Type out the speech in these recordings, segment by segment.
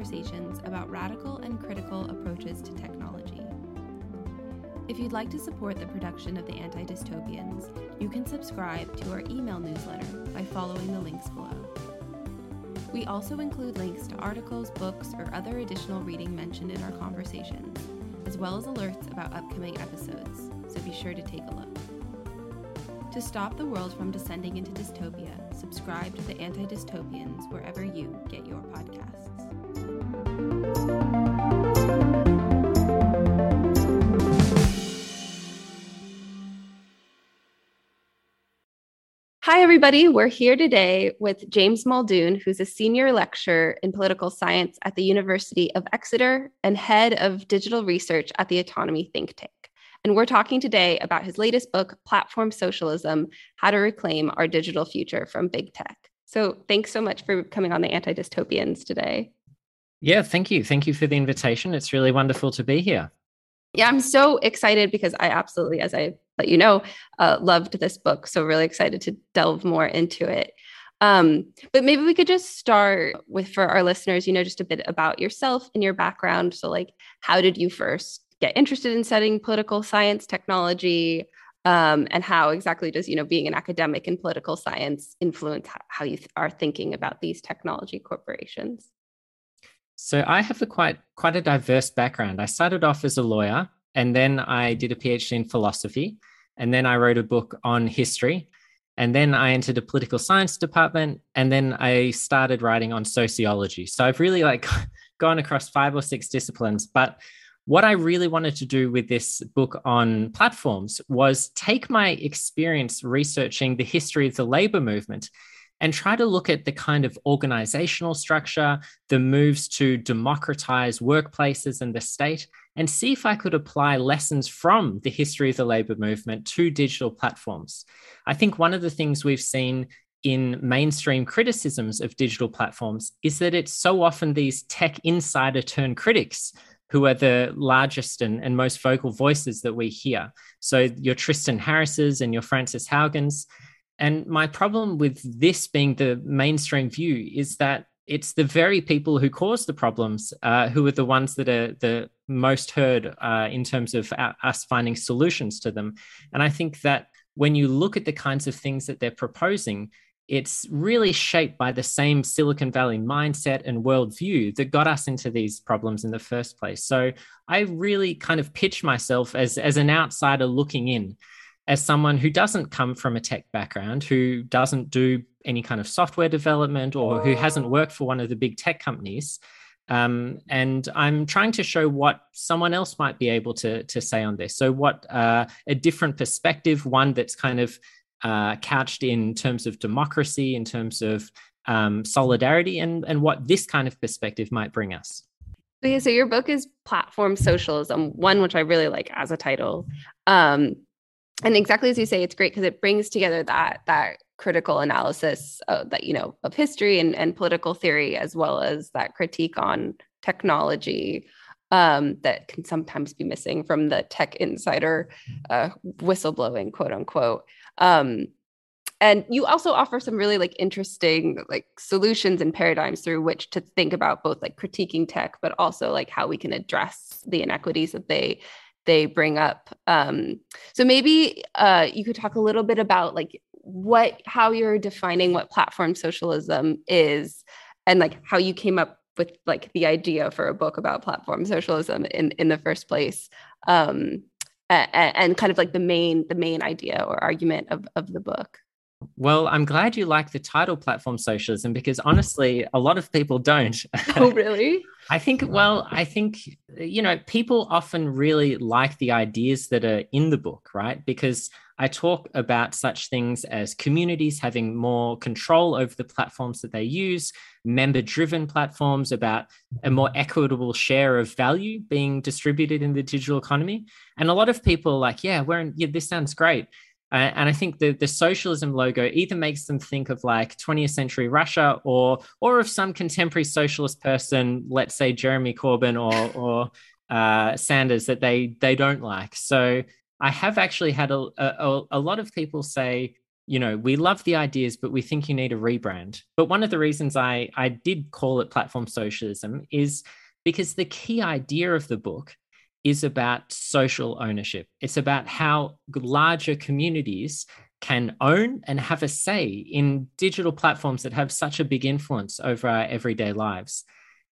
conversations about radical and critical approaches to technology. If you'd like to support the production of the Anti Dystopians, you can subscribe to our email newsletter by following the links below. We also include links to articles, books, or other additional reading mentioned in our conversations, as well as alerts about upcoming episodes, so be sure to take a look. To stop the world from descending into dystopia, subscribe to the Anti Dystopians wherever you get your podcasts. Hi, everybody. We're here today with James Muldoon, who's a senior lecturer in political science at the University of Exeter and head of digital research at the Autonomy think tank. And we're talking today about his latest book, Platform Socialism How to Reclaim Our Digital Future from Big Tech. So, thanks so much for coming on the Anti Dystopians today. Yeah, thank you. Thank you for the invitation. It's really wonderful to be here. Yeah, I'm so excited because I absolutely, as I let you know, uh, loved this book. So, really excited to delve more into it. Um, but maybe we could just start with, for our listeners, you know, just a bit about yourself and your background. So, like, how did you first get interested in studying political science technology? Um, and how exactly does, you know, being an academic in political science influence how you th- are thinking about these technology corporations? So I have a quite quite a diverse background. I started off as a lawyer, and then I did a PhD in philosophy, and then I wrote a book on history, and then I entered a political science department, and then I started writing on sociology. So I've really like gone across five or six disciplines, but what I really wanted to do with this book on platforms was take my experience researching the history of the labor movement and try to look at the kind of organizational structure, the moves to democratize workplaces and the state, and see if I could apply lessons from the history of the labor movement to digital platforms. I think one of the things we've seen in mainstream criticisms of digital platforms is that it's so often these tech insider turn critics who are the largest and, and most vocal voices that we hear. So your Tristan Harris's and your Frances Haugen's. And my problem with this being the mainstream view is that it's the very people who cause the problems uh, who are the ones that are the most heard uh, in terms of us finding solutions to them. And I think that when you look at the kinds of things that they're proposing, it's really shaped by the same Silicon Valley mindset and worldview that got us into these problems in the first place. So I really kind of pitch myself as, as an outsider looking in as someone who doesn't come from a tech background, who doesn't do any kind of software development, or who hasn't worked for one of the big tech companies. Um, and I'm trying to show what someone else might be able to, to say on this. So, what uh, a different perspective, one that's kind of uh, couched in terms of democracy, in terms of um, solidarity, and, and what this kind of perspective might bring us. Okay, so your book is Platform Socialism, one which I really like as a title. Um, and exactly as you say it's great because it brings together that that critical analysis of, that you know of history and, and political theory as well as that critique on technology um, that can sometimes be missing from the tech insider uh, whistleblowing quote unquote. Um, and you also offer some really like interesting like solutions and paradigms through which to think about both like critiquing tech but also like how we can address the inequities that they they bring up. Um, so maybe uh, you could talk a little bit about like what how you're defining what platform socialism is and like how you came up with like the idea for a book about platform socialism in in the first place um, and, and kind of like the main the main idea or argument of of the book well, I'm glad you like the title platform socialism because honestly, a lot of people don't. Oh, really? I think, well, I think, you know, people often really like the ideas that are in the book, right? Because I talk about such things as communities having more control over the platforms that they use, member driven platforms, about a more equitable share of value being distributed in the digital economy. And a lot of people are like, yeah, we're in, yeah, this sounds great. And I think the, the socialism logo either makes them think of like 20th century Russia or or of some contemporary socialist person, let's say Jeremy Corbyn or or uh, Sanders, that they they don't like. So I have actually had a, a, a lot of people say, you know, we love the ideas, but we think you need a rebrand. But one of the reasons I I did call it platform socialism is because the key idea of the book is about social ownership. It's about how larger communities can own and have a say in digital platforms that have such a big influence over our everyday lives.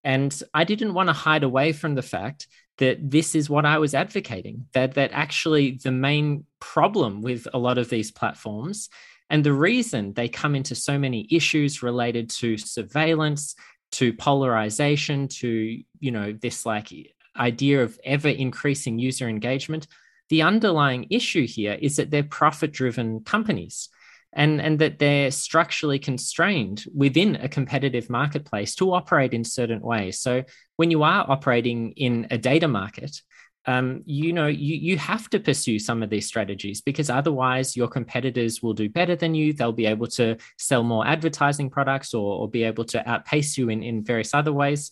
And I didn't want to hide away from the fact that this is what I was advocating, that, that actually the main problem with a lot of these platforms and the reason they come into so many issues related to surveillance, to polarization, to, you know, this like idea of ever increasing user engagement, the underlying issue here is that they're profit driven companies and, and that they're structurally constrained within a competitive marketplace to operate in certain ways. So when you are operating in a data market, um, you know you, you have to pursue some of these strategies because otherwise your competitors will do better than you they'll be able to sell more advertising products or, or be able to outpace you in, in various other ways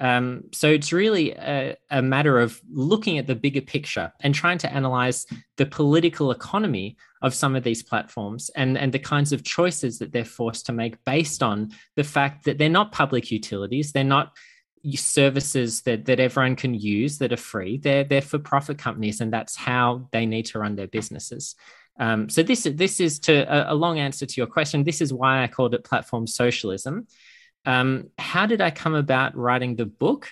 um, so it's really a, a, matter of looking at the bigger picture and trying to analyze the political economy of some of these platforms and, and the kinds of choices that they're forced to make based on the fact that they're not public utilities, they're not services that, that everyone can use that are free. They're, they're for profit companies, and that's how they need to run their businesses. Um, so this, this is to a, a long answer to your question. This is why I called it platform socialism. Um, how did I come about writing the book?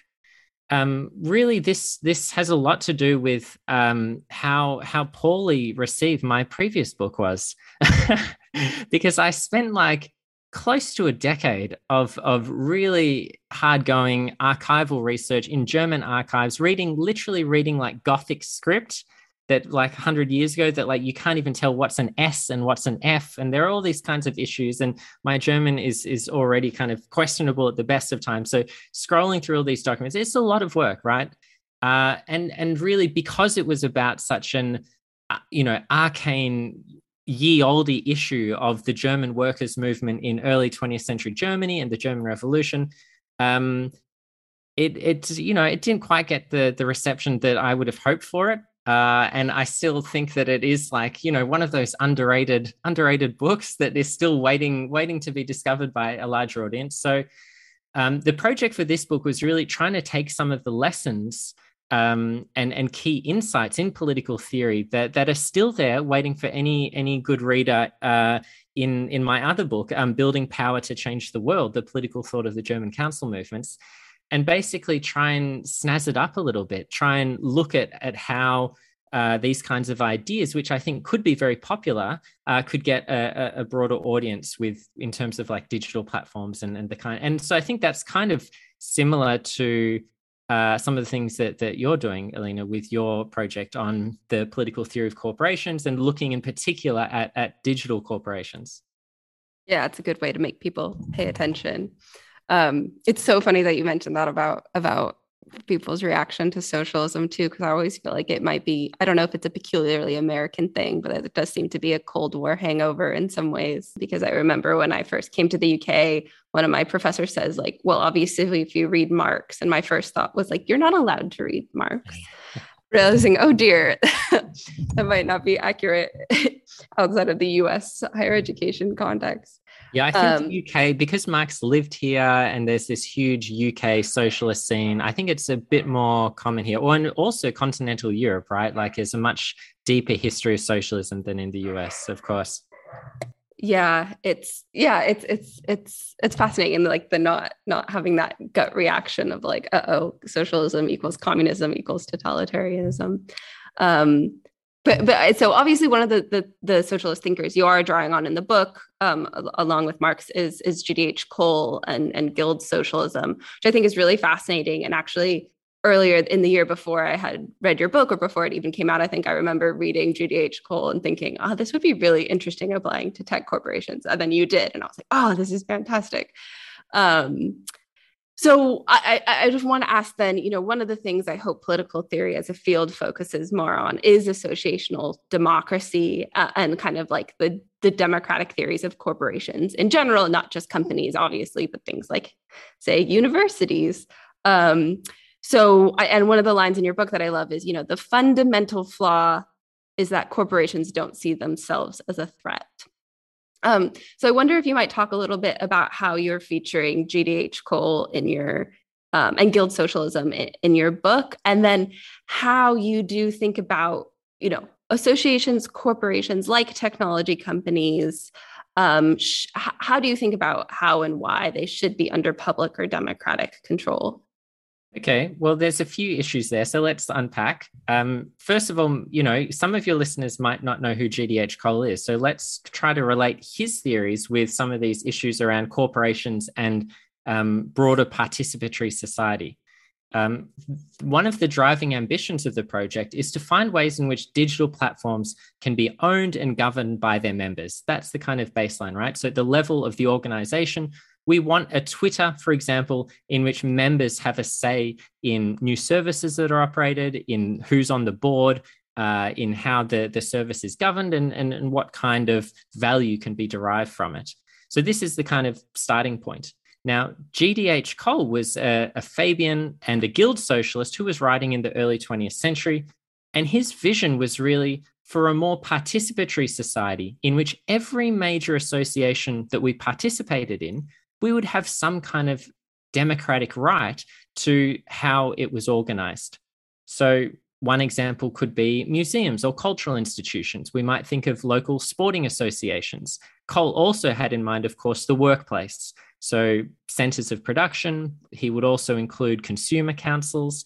Um, really, this this has a lot to do with um, how how poorly received my previous book was, because I spent like close to a decade of of really hard going archival research in German archives, reading literally reading like Gothic script that like 100 years ago that like you can't even tell what's an s and what's an f and there are all these kinds of issues and my german is is already kind of questionable at the best of times so scrolling through all these documents it's a lot of work right uh, and and really because it was about such an uh, you know arcane ye olde issue of the german workers movement in early 20th century germany and the german revolution um, it it you know it didn't quite get the the reception that I would have hoped for it. Uh, and I still think that it is like you know one of those underrated underrated books that is still waiting waiting to be discovered by a larger audience. So um, the project for this book was really trying to take some of the lessons um, and and key insights in political theory that that are still there, waiting for any any good reader. Uh, in in my other book, um, "Building Power to Change the World: The Political Thought of the German Council Movements," and basically try and snazz it up a little bit, try and look at, at how uh, these kinds of ideas, which I think could be very popular, uh, could get a, a, broader audience with in terms of like digital platforms and, and the kind. And so I think that's kind of similar to uh, some of the things that that you're doing, Alina, with your project on the political theory of corporations and looking in particular at at digital corporations. Yeah, it's a good way to make people pay attention um, it's so funny that you mentioned that about about people's reaction to socialism too because i always feel like it might be i don't know if it's a peculiarly american thing but it does seem to be a cold war hangover in some ways because i remember when i first came to the uk one of my professors says like well obviously if you read marx and my first thought was like you're not allowed to read marx. Realizing oh dear that might not be accurate outside of the us higher education context yeah, I think um, the UK, because Marx lived here and there's this huge UK socialist scene, I think it's a bit more common here. Or and also continental Europe, right? Like there's a much deeper history of socialism than in the US, of course. Yeah, it's yeah, it's it's it's it's fascinating and like the not not having that gut reaction of like, uh oh, socialism equals communism equals totalitarianism. Um, but but so obviously one of the, the, the socialist thinkers you are drawing on in the book um, along with marx is is GDH Cole and and guild socialism which i think is really fascinating. And actually earlier in the year before i had read your book or before it even came out i think i remember reading GDH Cole and thinking oh this would be really interesting applying to tech corporations. And then you did and i was like oh this is fantastic. Um, so I, I just want to ask then, you know, one of the things I hope political theory as a field focuses more on is associational democracy uh, and kind of like the the democratic theories of corporations in general, not just companies, obviously, but things like, say, universities. Um, so, I, and one of the lines in your book that I love is, you know, the fundamental flaw is that corporations don't see themselves as a threat. Um, so I wonder if you might talk a little bit about how you're featuring GDH Cole in your um, and guild socialism in, in, your book, and then how you do think about you know associations, corporations like technology companies. Um, sh- how do you think about how and why they should be under public or democratic control? Okay, well, there's a few issues there. So let's unpack. Um, first of all, you know, some of your listeners might not know who GDH Cole is. So let's try to relate his theories with some of these issues around corporations and um, broader participatory society. Um, one of the driving ambitions of the project is to find ways in which digital platforms can be owned and governed by their members. That's the kind of baseline, right? So, the level of the organization, we want a Twitter, for example, in which members have a say in new services that are operated, in who's on the board, uh, in how the, the service is governed, and, and, and what kind of value can be derived from it. So, this is the kind of starting point. Now, GDH Cole was a, a Fabian and a guild socialist who was writing in the early 20th century. And his vision was really for a more participatory society in which every major association that we participated in we would have some kind of democratic right to how it was organized. So, one example could be museums or cultural institutions. We might think of local sporting associations. Cole also had in mind, of course, the workplace. So, centers of production. He would also include consumer councils.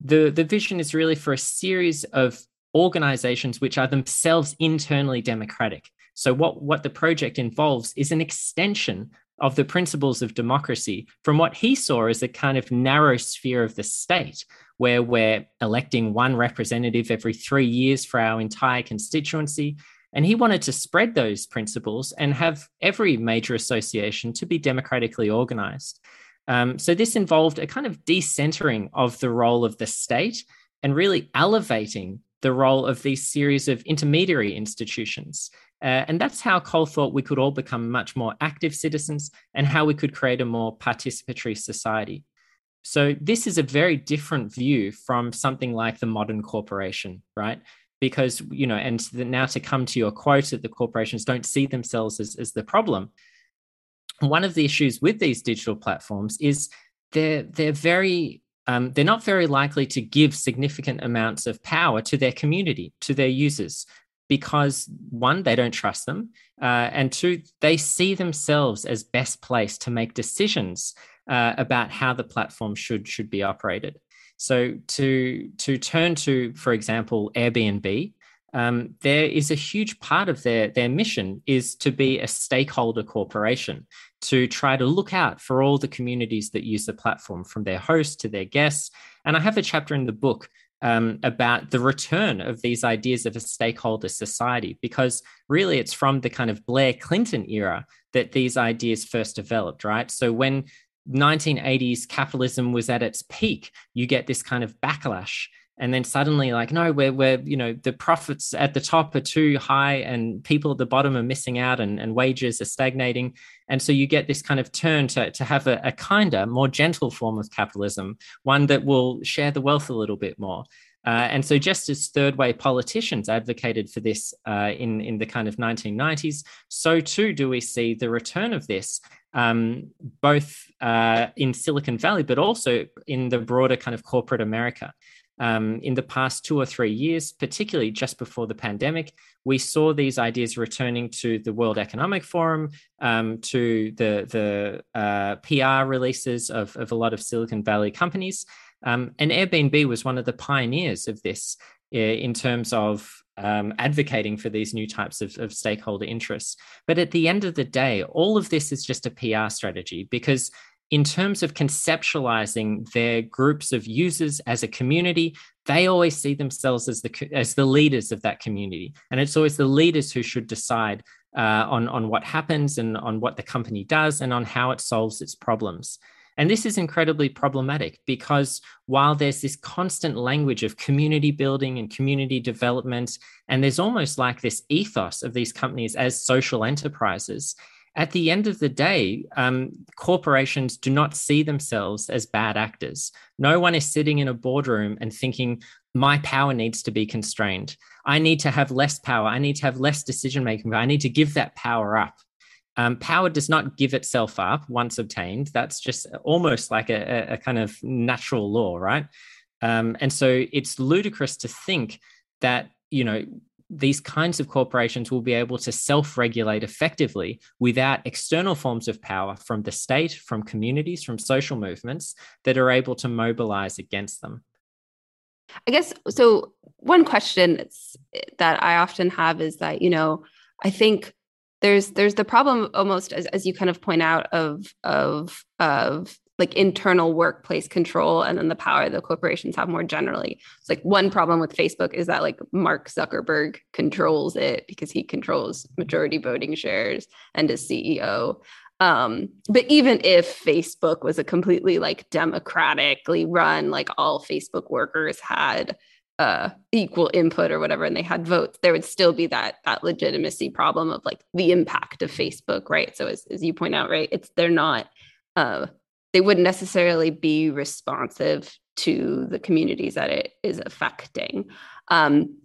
The, the vision is really for a series of organizations which are themselves internally democratic. So, what, what the project involves is an extension of the principles of democracy from what he saw as a kind of narrow sphere of the state, where we're electing one representative every three years for our entire constituency. And he wanted to spread those principles and have every major association to be democratically organized. Um, so this involved a kind of decentering of the role of the state and really elevating the role of these series of intermediary institutions. Uh, and that's how Cole thought we could all become much more active citizens and how we could create a more participatory society. So, this is a very different view from something like the modern corporation, right? Because, you know, and now to come to your quote that the corporations don't see themselves as, as the problem. One of the issues with these digital platforms is they're, they're very um, they're not very likely to give significant amounts of power to their community, to their users because one, they don't trust them, uh, and two, they see themselves as best placed to make decisions uh, about how the platform should should be operated. So to to turn to, for example, Airbnb, um, there is a huge part of their their mission is to be a stakeholder corporation to try to look out for all the communities that use the platform from their hosts to their guests and i have a chapter in the book um, about the return of these ideas of a stakeholder society, because really it's from the kind of Blair Clinton era that these ideas first developed, right? So when 1980s capitalism was at its peak, you get this kind of backlash and then suddenly like no we're, we're you know the profits at the top are too high and people at the bottom are missing out and, and wages are stagnating. And so you get this kind of turn to, to have a, a kinder more gentle form of capitalism one that will share the wealth a little bit more. Uh, and so, just as third way politicians advocated for this uh, in, in the kind of 1990s, so too do we see the return of this, um, both uh, in Silicon Valley, but also in the broader kind of corporate America um, in the past two or three years, particularly just before the pandemic, we saw these ideas returning to the World Economic Forum, um, to the, the uh, PR releases of, of a lot of Silicon Valley companies. Um, and Airbnb was one of the pioneers of this in terms of um, advocating for these new types of, of, stakeholder interests. But at the end of the day, all of this is just a PR strategy because in terms of conceptualizing their groups of users as a community, they always see themselves as the as the leaders of that community, and it's always the leaders who should decide uh, on on what happens and on what the company does and on how it solves its problems. And this is incredibly problematic because while there's this constant language of community building and community development, and there's almost like this ethos of these companies as social enterprises, at the end of the day, um, corporations do not see themselves as bad actors. No one is sitting in a boardroom and thinking, my power needs to be constrained. I need to have less power. I need to have less decision making. I need to give that power up. Um, power does not give itself up once obtained. That's just almost like a, a kind of natural law, right? Um, and so it's ludicrous to think that you know these kinds of corporations will be able to self-regulate effectively without external forms of power from the state, from communities, from social movements that are able to mobilize against them. I guess so. One question that I often have is that you know I think there's there's the problem almost as, as you kind of point out of of of like internal workplace control and then the power the corporations have more generally. It's like one problem with Facebook is that like Mark Zuckerberg controls it because he controls majority voting shares and is CEO. Um, but even if Facebook was a completely like democratically run, like all Facebook workers had uh, equal input or whatever, and they had votes, there would still be that that legitimacy problem of like the impact of Facebook, right? So as, as you point out, right, it's they're not uh, wouldn't necessarily be responsive to the communities that it is affecting. Um,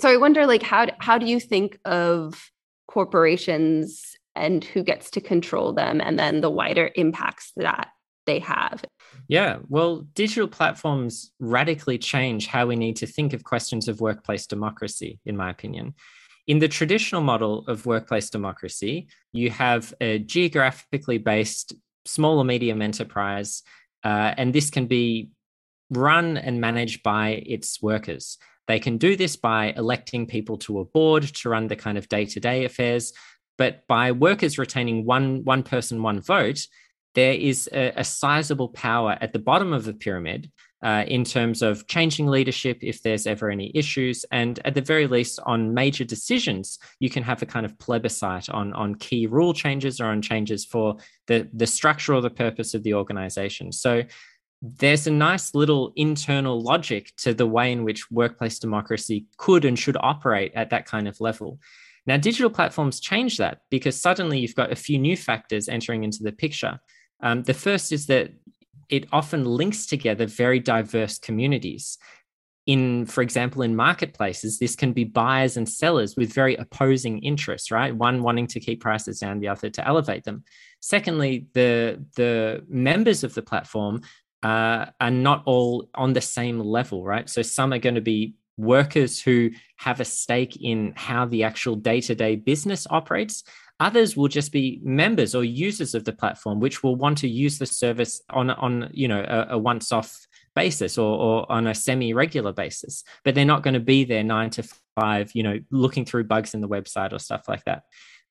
so I wonder, like, how how do you think of corporations and who gets to control them, and then the wider impacts that they have? Yeah, well, digital platforms radically change how we need to think of questions of workplace democracy, in my opinion. In the traditional model of workplace democracy, you have a geographically based small or medium enterprise, uh, and this can be run and managed by its workers. They can do this by electing people to a board to run the kind of day to day affairs. But by workers retaining one, one person, one vote, there is a, a sizable power at the bottom of the pyramid uh, in terms of changing leadership if there's ever any issues. And at the very least, on major decisions, you can have a kind of plebiscite on, on key rule changes or on changes for the, the structure or the purpose of the organization. So there's a nice little internal logic to the way in which workplace democracy could and should operate at that kind of level. Now, digital platforms change that because suddenly you've got a few new factors entering into the picture. Um, the first is that it often links together very diverse communities. In, for example, in marketplaces, this can be buyers and sellers with very opposing interests, right? One wanting to keep prices down, the other to elevate them. Secondly, the the members of the platform uh, are not all on the same level, right? So some are going to be workers who have a stake in how the actual day to day business operates. Others will just be members or users of the platform, which will want to use the service on, on you know, a, a once off basis or, or on a semi regular basis, but they're not going to be there nine to five, you know, looking through bugs in the website or stuff like that.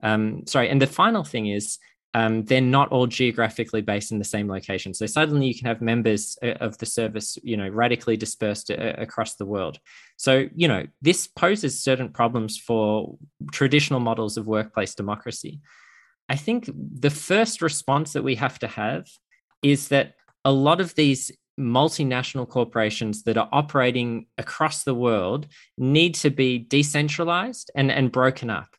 Um, sorry. And the final thing is um, they're not all geographically based in the same location. So suddenly you can have members uh, of the service, you know, radically dispersed uh, across the world. So, you know, this poses certain problems for traditional models of workplace democracy. I think the first response that we have to have is that a lot of these multinational corporations that are operating across the world need to be decentralized and, and broken up.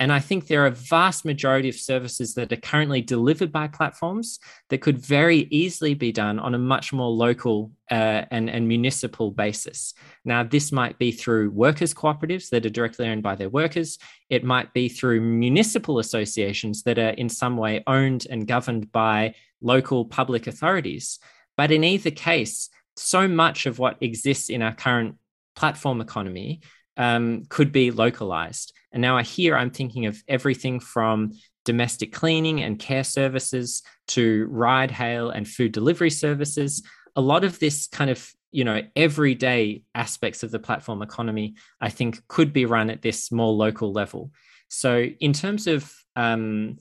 And I think there are a vast majority of services that are currently delivered by platforms that could very easily be done on a much more local uh, and, and municipal basis. Now, this might be through workers' cooperatives that are directly owned by their workers. It might be through municipal associations that are in some way owned and governed by local public authorities. But in either case, so much of what exists in our current platform economy um, could be localized. And now I hear I'm thinking of everything from domestic cleaning and care services to ride hail and food delivery services. A lot of this kind of you know everyday aspects of the platform economy i think could be run at this more local level so in terms of um,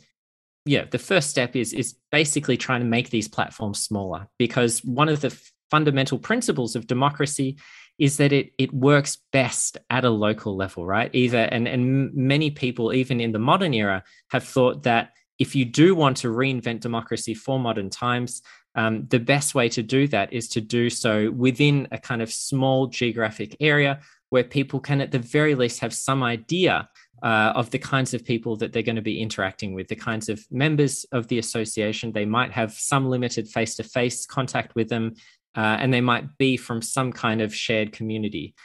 yeah the first step is is basically trying to make these platforms smaller because one of the fundamental principles of democracy is that it it works best at a local level, right? Either and and many people, even in the modern era, have thought that if you do want to reinvent democracy for modern times, um, the best way to do that is to do so within a kind of small geographic area where people can, at the very least, have some idea uh, of the kinds of people that they're going to be interacting with, the kinds of members of the association. They might have some limited face to face contact with them, uh, and they might be from some kind of shared community.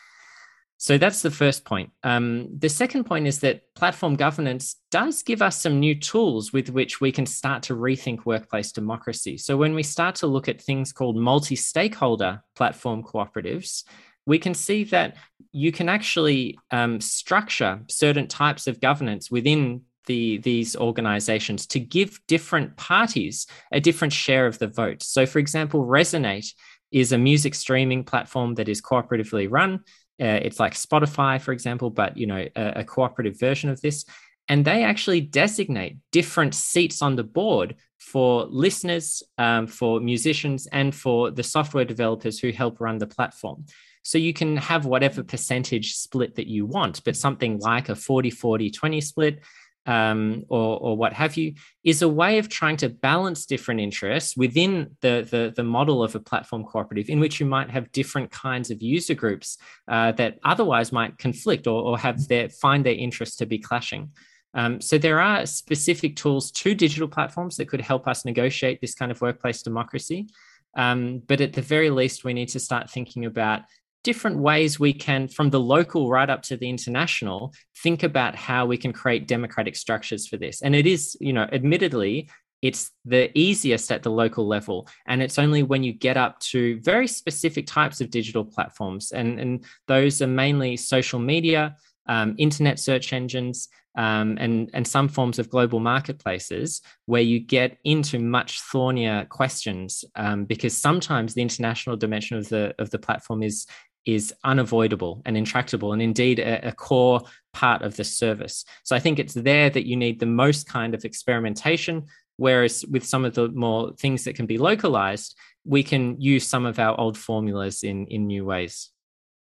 So that's the first point. Um, the second point is that platform governance does give us some new tools with which we can start to rethink workplace democracy. So when we start to look at things called multi stakeholder platform cooperatives, we can see that you can actually um, structure certain types of governance within the, these organizations to give different parties a different share of the vote. So, for example, Resonate is a music streaming platform that is cooperatively run. Uh, it's like Spotify, for example, but you know a, a cooperative version of this, and they actually designate different seats on the board for listeners, um, for musicians, and for the software developers who help run the platform. So you can have whatever percentage split that you want, but something like a 40 40 20 split um, or, or what have you, is a way of trying to balance different interests within the, the, the model of a platform cooperative in which you might have different kinds of user groups uh, that otherwise might conflict or, or have their find their interests to be clashing. Um, so there are specific tools to digital platforms that could help us negotiate this kind of workplace democracy. Um, but at the very least, we need to start thinking about different ways we can, from the local right up to the international, think about how we can create democratic structures for this. And it is, you know, admittedly, it's the easiest at the local level. And it's only when you get up to very specific types of digital platforms, and, and those are mainly social media, um, internet search engines, um, and, and some forms of global marketplaces where you get into much thornier questions um, because sometimes the international dimension of the of the platform is is unavoidable and intractable and indeed a, a, core part of the service. So I think it's there that you need the most kind of experimentation. Whereas with some of the more things that can be localized, we can use some of our old formulas in, in new ways.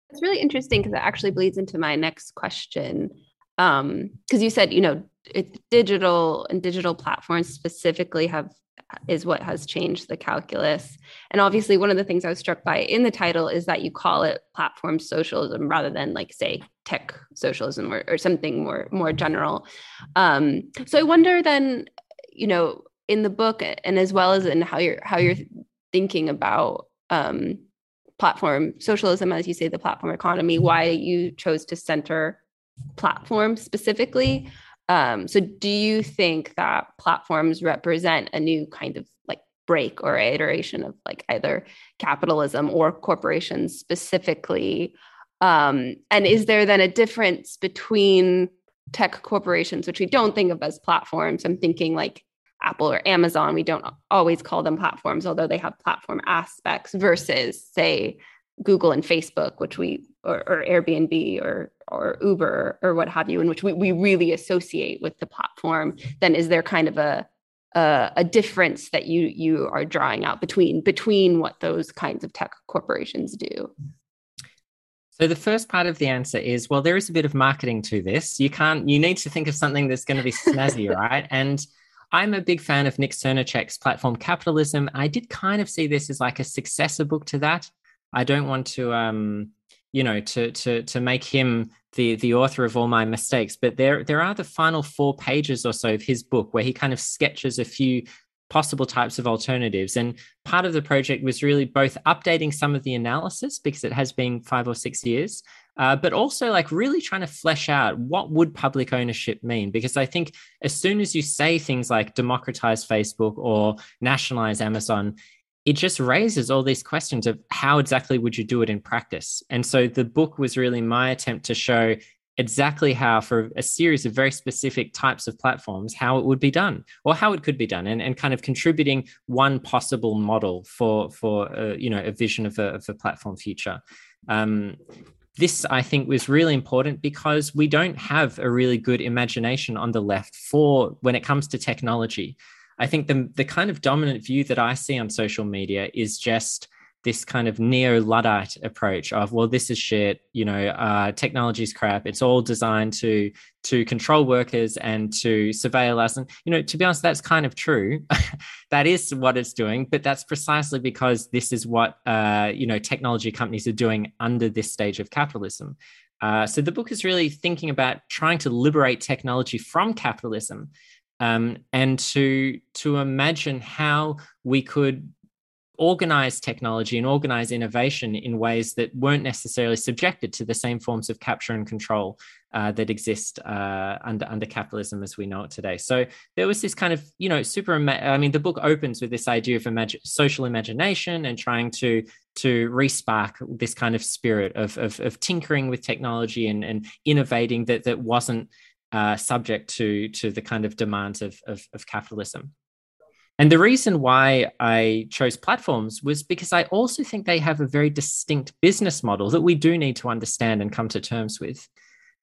It's really interesting because it actually bleeds into my next question. Because um, you said, you know, it, digital and digital platforms specifically have is what has changed the calculus. And obviously, one of the things I was struck by in the title is that you call it platform socialism rather than like say tech socialism or, or something more more general. Um, so I wonder then, you know, in the book and as well as in how you're how you're thinking about um, platform socialism, as you say, the platform economy, why you chose to center platform specifically um, so do you think that platforms represent a new kind of like break or iteration of like either capitalism or corporations specifically? Um, and is there then a difference between tech corporations, which we don't think of as platforms? I'm thinking like Apple or Amazon, we don't always call them platforms, although they have platform aspects, versus, say, Google and Facebook, which we or, or Airbnb or or Uber or what have you, in which we, we really associate with the platform, then is there kind of a a, a difference that you you are drawing out between between what those kinds of tech corporations do? So the first part of the answer is well, there is a bit of marketing to this. You can't you need to think of something that's going to be snazzy, right? And I'm a big fan of Nick Srnicek's platform capitalism. I did kind of see this as like a successor book to that. I don't want to um you know to to to make him the the author of all my mistakes. But there there are the final four pages or so of his book where he kind of sketches a few possible types of alternatives. And part of the project was really both updating some of the analysis because it has been 5 or 6 years uh, but also like really trying to flesh out what would public ownership mean. Because i think as soon as you say things like democratize facebook or nationalize amazon it just raises all these questions of how exactly would you do it in practice? And so the book was really my attempt to show exactly how for a series of very specific types of platforms how it would be done or how it could be done and, and kind of contributing one possible model for for uh, you know a vision of a, of a platform future. Um, this i think was really important because we don't have a really good imagination on the left for when it comes to technology I think the the kind of dominant view that I see on social media is just this kind of neo luddite approach of well this is shit you know uh, technology's crap it's all designed to to control workers and to surveil us. And you know to be honest that's kind of true. That is what it's doing but that's precisely because this is what uh, you know technology companies are doing under this stage of capitalism. Uh, so the book is really thinking about trying to liberate technology from capitalism um, and to to imagine how we could organize technology and organize innovation in ways that weren't necessarily subjected to the same forms of capture and control uh, that exist uh, under under capitalism as we know it today. So there was this kind of you know super. I mean, the book opens with this idea of social imagination and trying to to respark this kind of spirit of of, of tinkering with technology and and innovating that that wasn't uh, subject to to the kind of demands of, of, of capitalism. And the reason why I chose platforms was because I also think they have a very distinct business model that we do need to understand and come to terms with.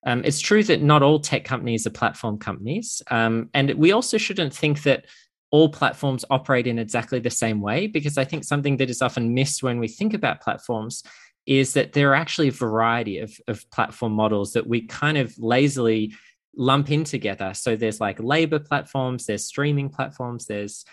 Um, it's true that not all tech companies are platform companies. Um, and we also shouldn't think that all platforms operate in exactly the same way, because I think something that is often missed when we think about platforms is that there are actually a variety of, of platform models that we kind of lazily lump in together. So there's like labor platforms, there's streaming platforms, there's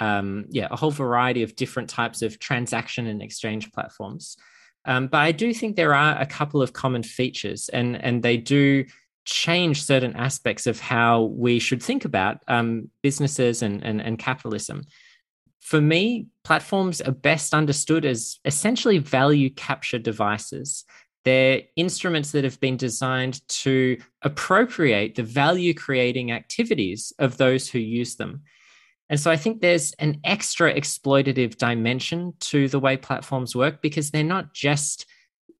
um, yeah, a whole variety of different types of transaction and exchange platforms. Um, but I do think there are a couple of common features, and and they do change certain aspects of how we should think about um, businesses and, and and capitalism. For me, platforms are best understood as essentially value capture devices. They're instruments that have been designed to appropriate the value creating activities of those who use them. And so I think there's an extra exploitative dimension to the way platforms work because they're not just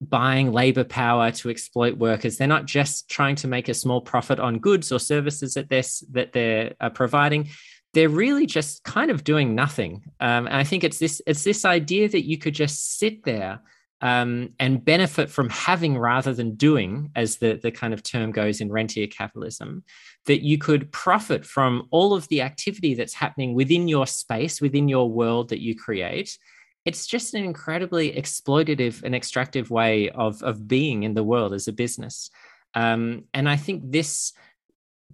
buying labor power to exploit workers. They're not just trying to make a small profit on goods or services that they're, that they're uh, providing. They're really just kind of doing nothing. Um, and I think it's this it's this idea that you could just sit there um, and benefit from having rather than doing, as the, the kind of term goes in rentier capitalism, that you could profit from all of the activity that's happening within your space, within your world that you create. It's just an incredibly exploitative and extractive way of, of being in the world as a business. Um, and I think this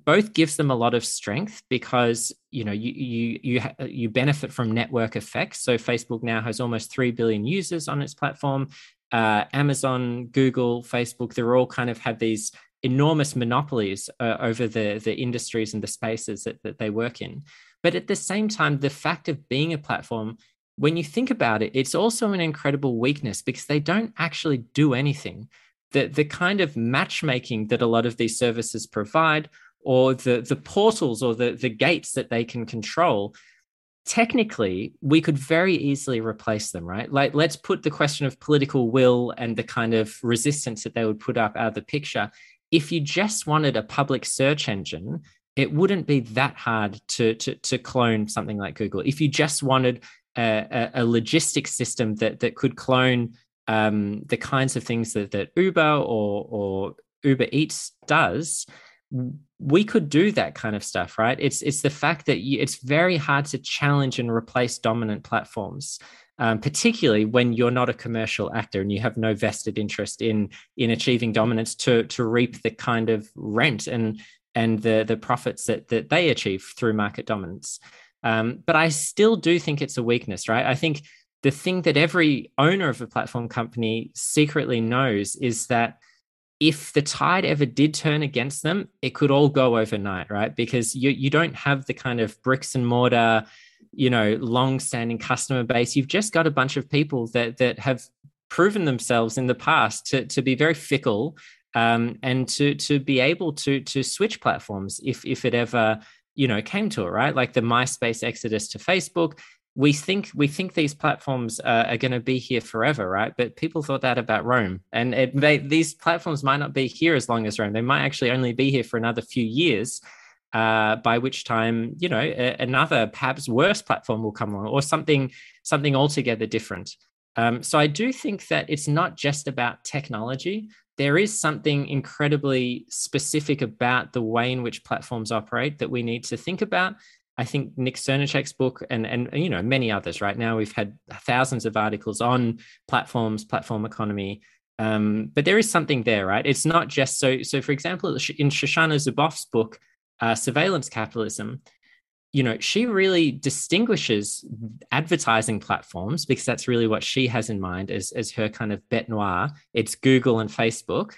both gives them a lot of strength because you know you you you you benefit from network effects. So Facebook now has almost three billion users on its platform. Uh, Amazon, Google, Facebook, they're all kind of have these enormous monopolies uh, over the the industries and the spaces that, that they work in. But at the same time, the fact of being a platform, when you think about it, it's also an incredible weakness because they don't actually do anything. The, the kind of matchmaking that a lot of these services provide or the, the portals or the, the gates that they can control, technically we could very easily replace them, right? Like let's put the question of political will and the kind of resistance that they would put up out of the picture. If you just wanted a public search engine, it wouldn't be that hard to, to, to clone something like Google. If you just wanted a, a, a logistics system that, that could clone um, the kinds of things that, that Uber or, or Uber Eats does, we could do that kind of stuff right? It's it's the fact that you, it's very hard to challenge and replace dominant platforms um, particularly when you're not a commercial actor and you have no vested interest in in achieving dominance to to reap the kind of rent and and the the profits that that they achieve through market dominance. Um, but i still do think it's a weakness right? I think the thing that every owner of a platform company secretly knows is that if the tide ever did turn against them, it could all go overnight, right? Because you you don't have the kind of bricks and mortar, you know, long-standing customer base. You've just got a bunch of people that that have proven themselves in the past to to be very fickle um, and to to be able to to switch platforms if if it ever you know came to it, right? Like the MySpace exodus to Facebook we think we think these platforms uh, are going to be here forever, right? But people thought that about Rome, and it, these platforms might not be here as long as Rome. They might actually only be here for another few years. Uh, by which time, you know, a, another perhaps worse platform will come along, or something something altogether different. Um, so I do think that it's not just about technology. There is something incredibly specific about the way in which platforms operate that we need to think about I think Nick Srnicek's book and and you know many others. Right now, we've had thousands of articles on platforms, platform economy. Um, but there is something there, right? It's not just so. So, for example, in Shoshana Zuboff's book, uh, "Surveillance Capitalism," you know, she really distinguishes advertising platforms because that's really what she has in mind as as her kind of bête noire. It's Google and Facebook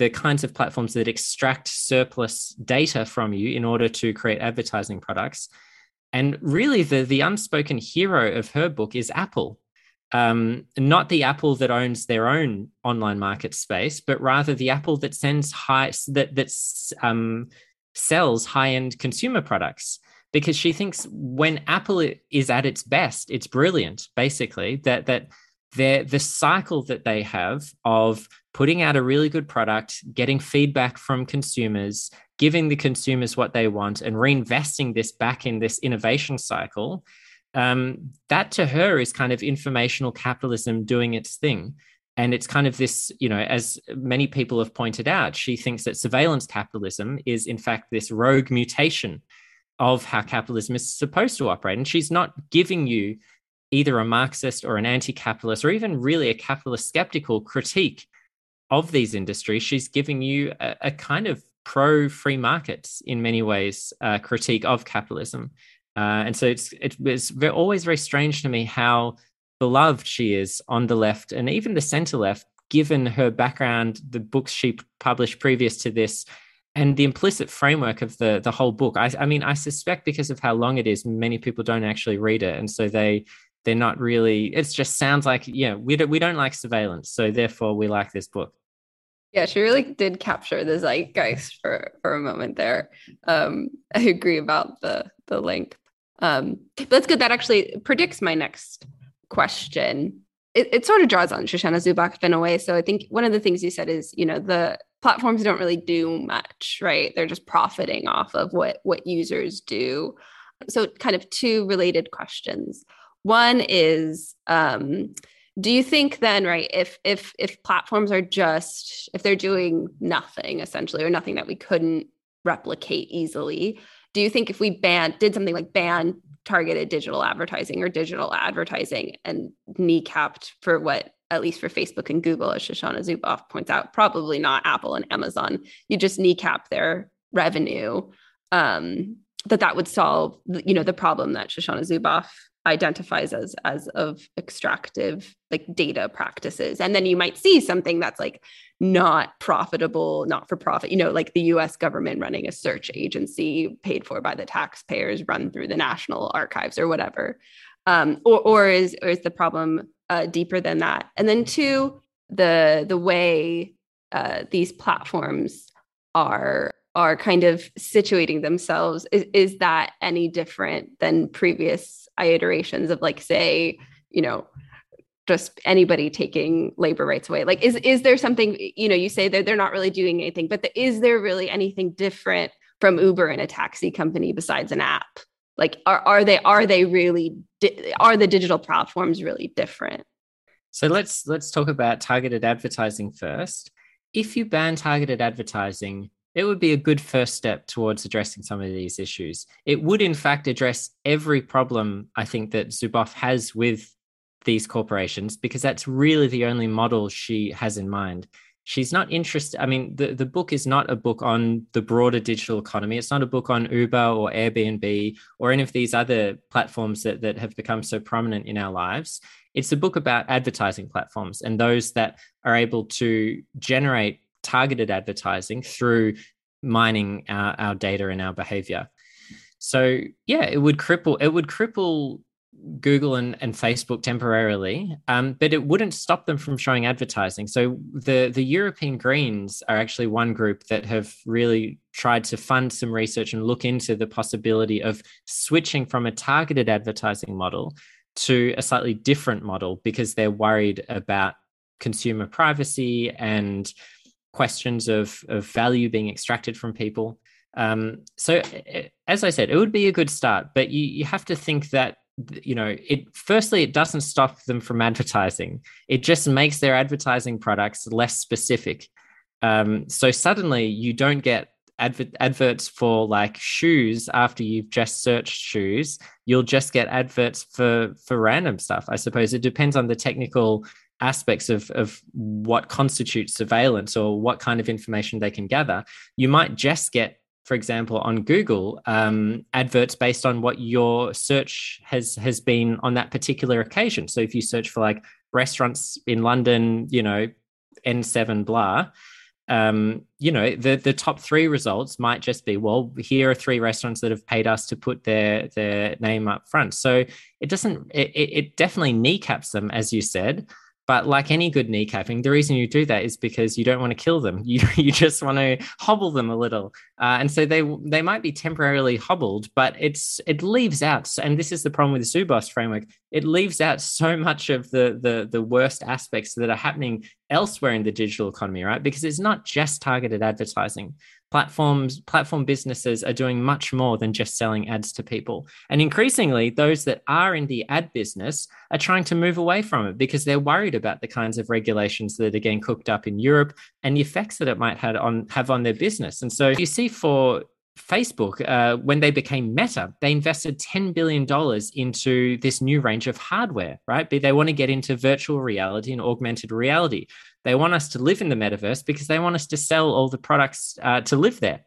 the kinds of platforms that extract surplus data from you in order to create advertising products. And really, the, the unspoken hero of her book is Apple. Um, not the Apple that owns their own online market space, but rather the Apple that sends high that that um, sells high end consumer products. Because she thinks when Apple is at its best, it's brilliant. Basically, that that the the cycle that they have of putting out a really good product, getting feedback from consumers, giving the consumers what they want, and reinvesting this back in this innovation cycle. Um, that to her is kind of informational capitalism doing its thing. And it's kind of this, you know, as many people have pointed out, she thinks that surveillance capitalism is, in fact, this rogue mutation of how capitalism is supposed to operate. And she's not giving you either a Marxist or an anti capitalist or even really a capitalist skeptical critique of these industries. She's giving you a, a kind of pro free markets in many ways uh, critique of capitalism. Uh, and so it's, it, it's very, always very strange to me how beloved she is on the left and even the center left, given her background, the books she published previous to this, and the implicit framework of the the whole book. I, I mean, I suspect because of how long it is, many people don't actually read it, and so they they're not really it just sounds like yeah we don't we don't like surveillance so therefore we like this book. Yeah she really did capture the zeitgeist for for a moment there. Um i agree about the the length. Um that's good. That actually predicts my next question. It, it sort of draws on shoshana zuboff in a way. So i think one of the things you said is you know the platforms don't really do much right? They're just profiting off of what what users do. So kind of two related questions one is um, do you think then right if if if platforms are just if they're doing nothing essentially or nothing that we couldn't replicate easily do you think if we ban did something like ban targeted digital advertising or digital advertising and kneecapped for what at least for Facebook and Google as Shoshana Zuboff points out probably not Apple and Amazon you just kneecap their revenue um, that that would solve you know the problem that Shoshana Zuboff identifies as as of extractive like data practices. And then you might see something that's like not profitable not for profit you know like the US government running a search agency paid for by the taxpayers run through the national archives or whatever. Um, or or is or is the problem uh, deeper than that? And then two the the way uh, these platforms are are kind of situating themselves is, is that any different than previous iterations of like say you know just anybody taking labor rights away. Like is is there something you know you say that they're not really doing anything but the, is there really anything different from uber and a taxi company besides an app? Like are, are they are they really di- are the digital platforms really different? So let's let's talk about targeted advertising first. If you ban targeted advertising it would be a good first step towards addressing some of these issues. It would, in fact, address every problem I think that Zuboff has with these corporations because that's really the only model she has in mind. She's not interested. I mean, the, the book is not a book on the broader digital economy. It's not a book on Uber or Airbnb or any of these other platforms that, that have become so prominent in our lives. It's a book about advertising platforms and those that are able to generate targeted advertising through mining our, our data and our behavior. So yeah, it would cripple it would cripple Google and, and Facebook temporarily, um, but it wouldn't stop them from showing advertising. So the the European Greens are actually one group that have really tried to fund some research and look into the possibility of switching from a targeted advertising model to a slightly different model because they're worried about consumer privacy and questions of, of value being extracted from people. Um, so, as I said, it would be a good start, but you, you have to think that you know it firstly it doesn't stop them from advertising it just makes their advertising products less specific um, so suddenly you don't get adver- adverts for like shoes after you've just searched shoes, you'll just get adverts for for random stuff. I suppose it depends on the technical aspects of, of what constitutes surveillance or what kind of information they can gather. You might just get for example, on Google, um, adverts based on what your search has has been on that particular occasion. So if you search for like restaurants in London, you know, N7 blah, um, you know, the the top three results might just be, well, here are three restaurants that have paid us to put their their name up front. So it doesn't, it, it definitely kneecaps them, as you said. But like any good kneecapping, the reason you do that is because you don't want to kill them. You you just want to hobble them a little, uh, and so they they might be temporarily hobbled, but it's it leaves out. And this is the problem with the Zuboff framework. It leaves out so much of the the the worst aspects that are happening elsewhere in the digital economy, right? Because it's not just targeted advertising platforms platform businesses are doing much more than just selling ads to people and increasingly those that are in the ad business are trying to move away from it because they're worried about the kinds of regulations that are getting cooked up in Europe and the effects that it might have on have on their business and so you see for Facebook, uh, when they became Meta, they invested $10 billion into this new range of hardware, right? They want to get into virtual reality and augmented reality. They want us to live in the metaverse because they want us to sell all the products uh, to live there.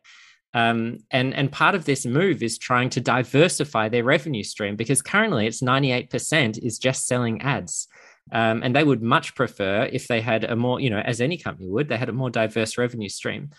Um, and, and part of this move is trying to diversify their revenue stream because currently it's 98% is just selling ads. Um, and they would much prefer if they had a more, you know, as any company would, they had a more diverse revenue stream.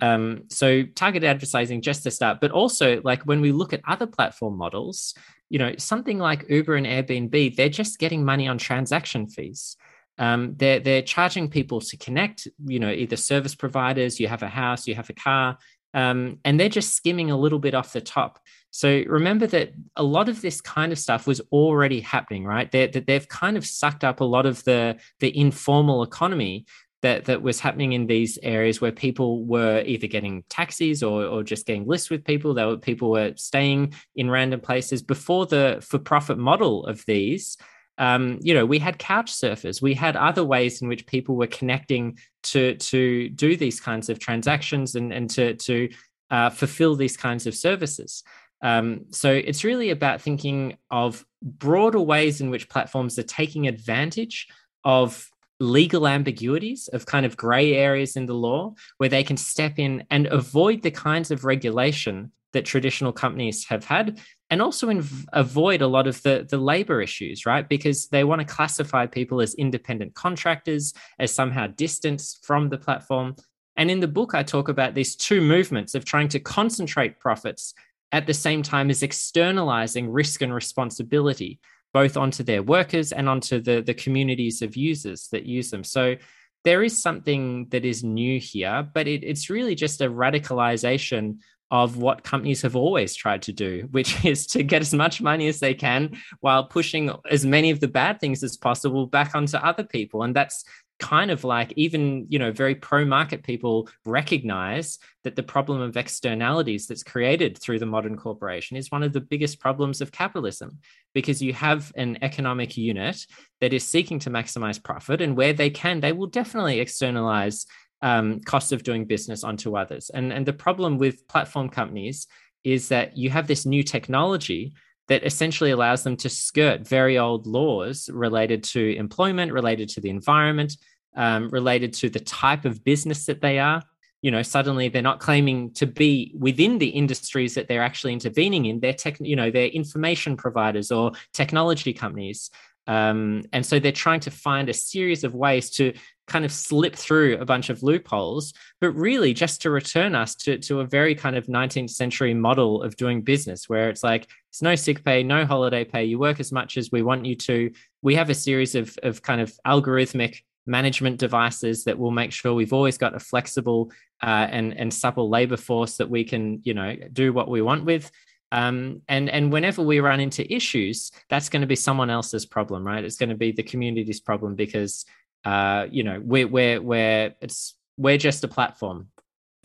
Um, so targeted advertising just to start, but also like when we look at other platform models, you know, something like Uber and Airbnb, they're just getting money on transaction fees um, they're they're charging people to connect. You know, either service providers, you have a house, you have a car, um, and they're just skimming a little bit off the top. So remember that a lot of this kind of stuff was already happening, right? They, they've kind of sucked up a lot of the the informal economy that that was happening in these areas where people were either getting taxis or or just getting lists with people. That were people were staying in random places before the for profit model of these um, you know, we had couch surfers, we had other ways in which people were connecting to to do these kinds of transactions and and to to uh, fulfill these kinds of services. Um, so it's really about thinking of broader ways in which platforms are taking advantage of legal ambiguities of kind of gray areas in the law where they can step in and avoid the kinds of regulation that traditional companies have had and also inv- avoid a lot of the, the labor issues, right? Because they want to classify people as independent contractors, as somehow distanced from the platform. And in the book, I talk about these two movements of trying to concentrate profits at the same time as externalizing risk and responsibility, both onto their workers and onto the, the communities of users that use them. So there is something that is new here, but it, it's really just a radicalization of what companies have always tried to do, which is to get as much money as they can while pushing as many of the bad things as possible back onto other people. And that's kind of like even you know very pro market people recognize that the problem of externalities that's created through the modern corporation is one of the biggest problems of capitalism because you have an economic unit that is seeking to maximize profit and where they can they will definitely externalize um, cost of doing business onto others. And, and the problem with platform companies is that you have this new technology that essentially allows them to skirt very old laws related to employment, related to the environment, um, related to the type of business that they are. You know, suddenly they're not claiming to be within the industries that they're actually intervening in. They're tech, you know, they're information providers or technology companies. Um, and so they're trying to find a series of ways to kind of slip through a bunch of loopholes, but really just to return us to, to a very kind of 19th century model of doing business where it's like it's no sick pay, no holiday pay, you work as much as we want you to. We have a series of, of kind of algorithmic management devices that will make sure we've always got a flexible uh, and, and supple labor force that we can, you know, do what we want with. Um, and and whenever we run into issues, that's going to be someone else's problem, right? It's going to be the community's problem because uh, you know we're we're we're it's we're just a platform.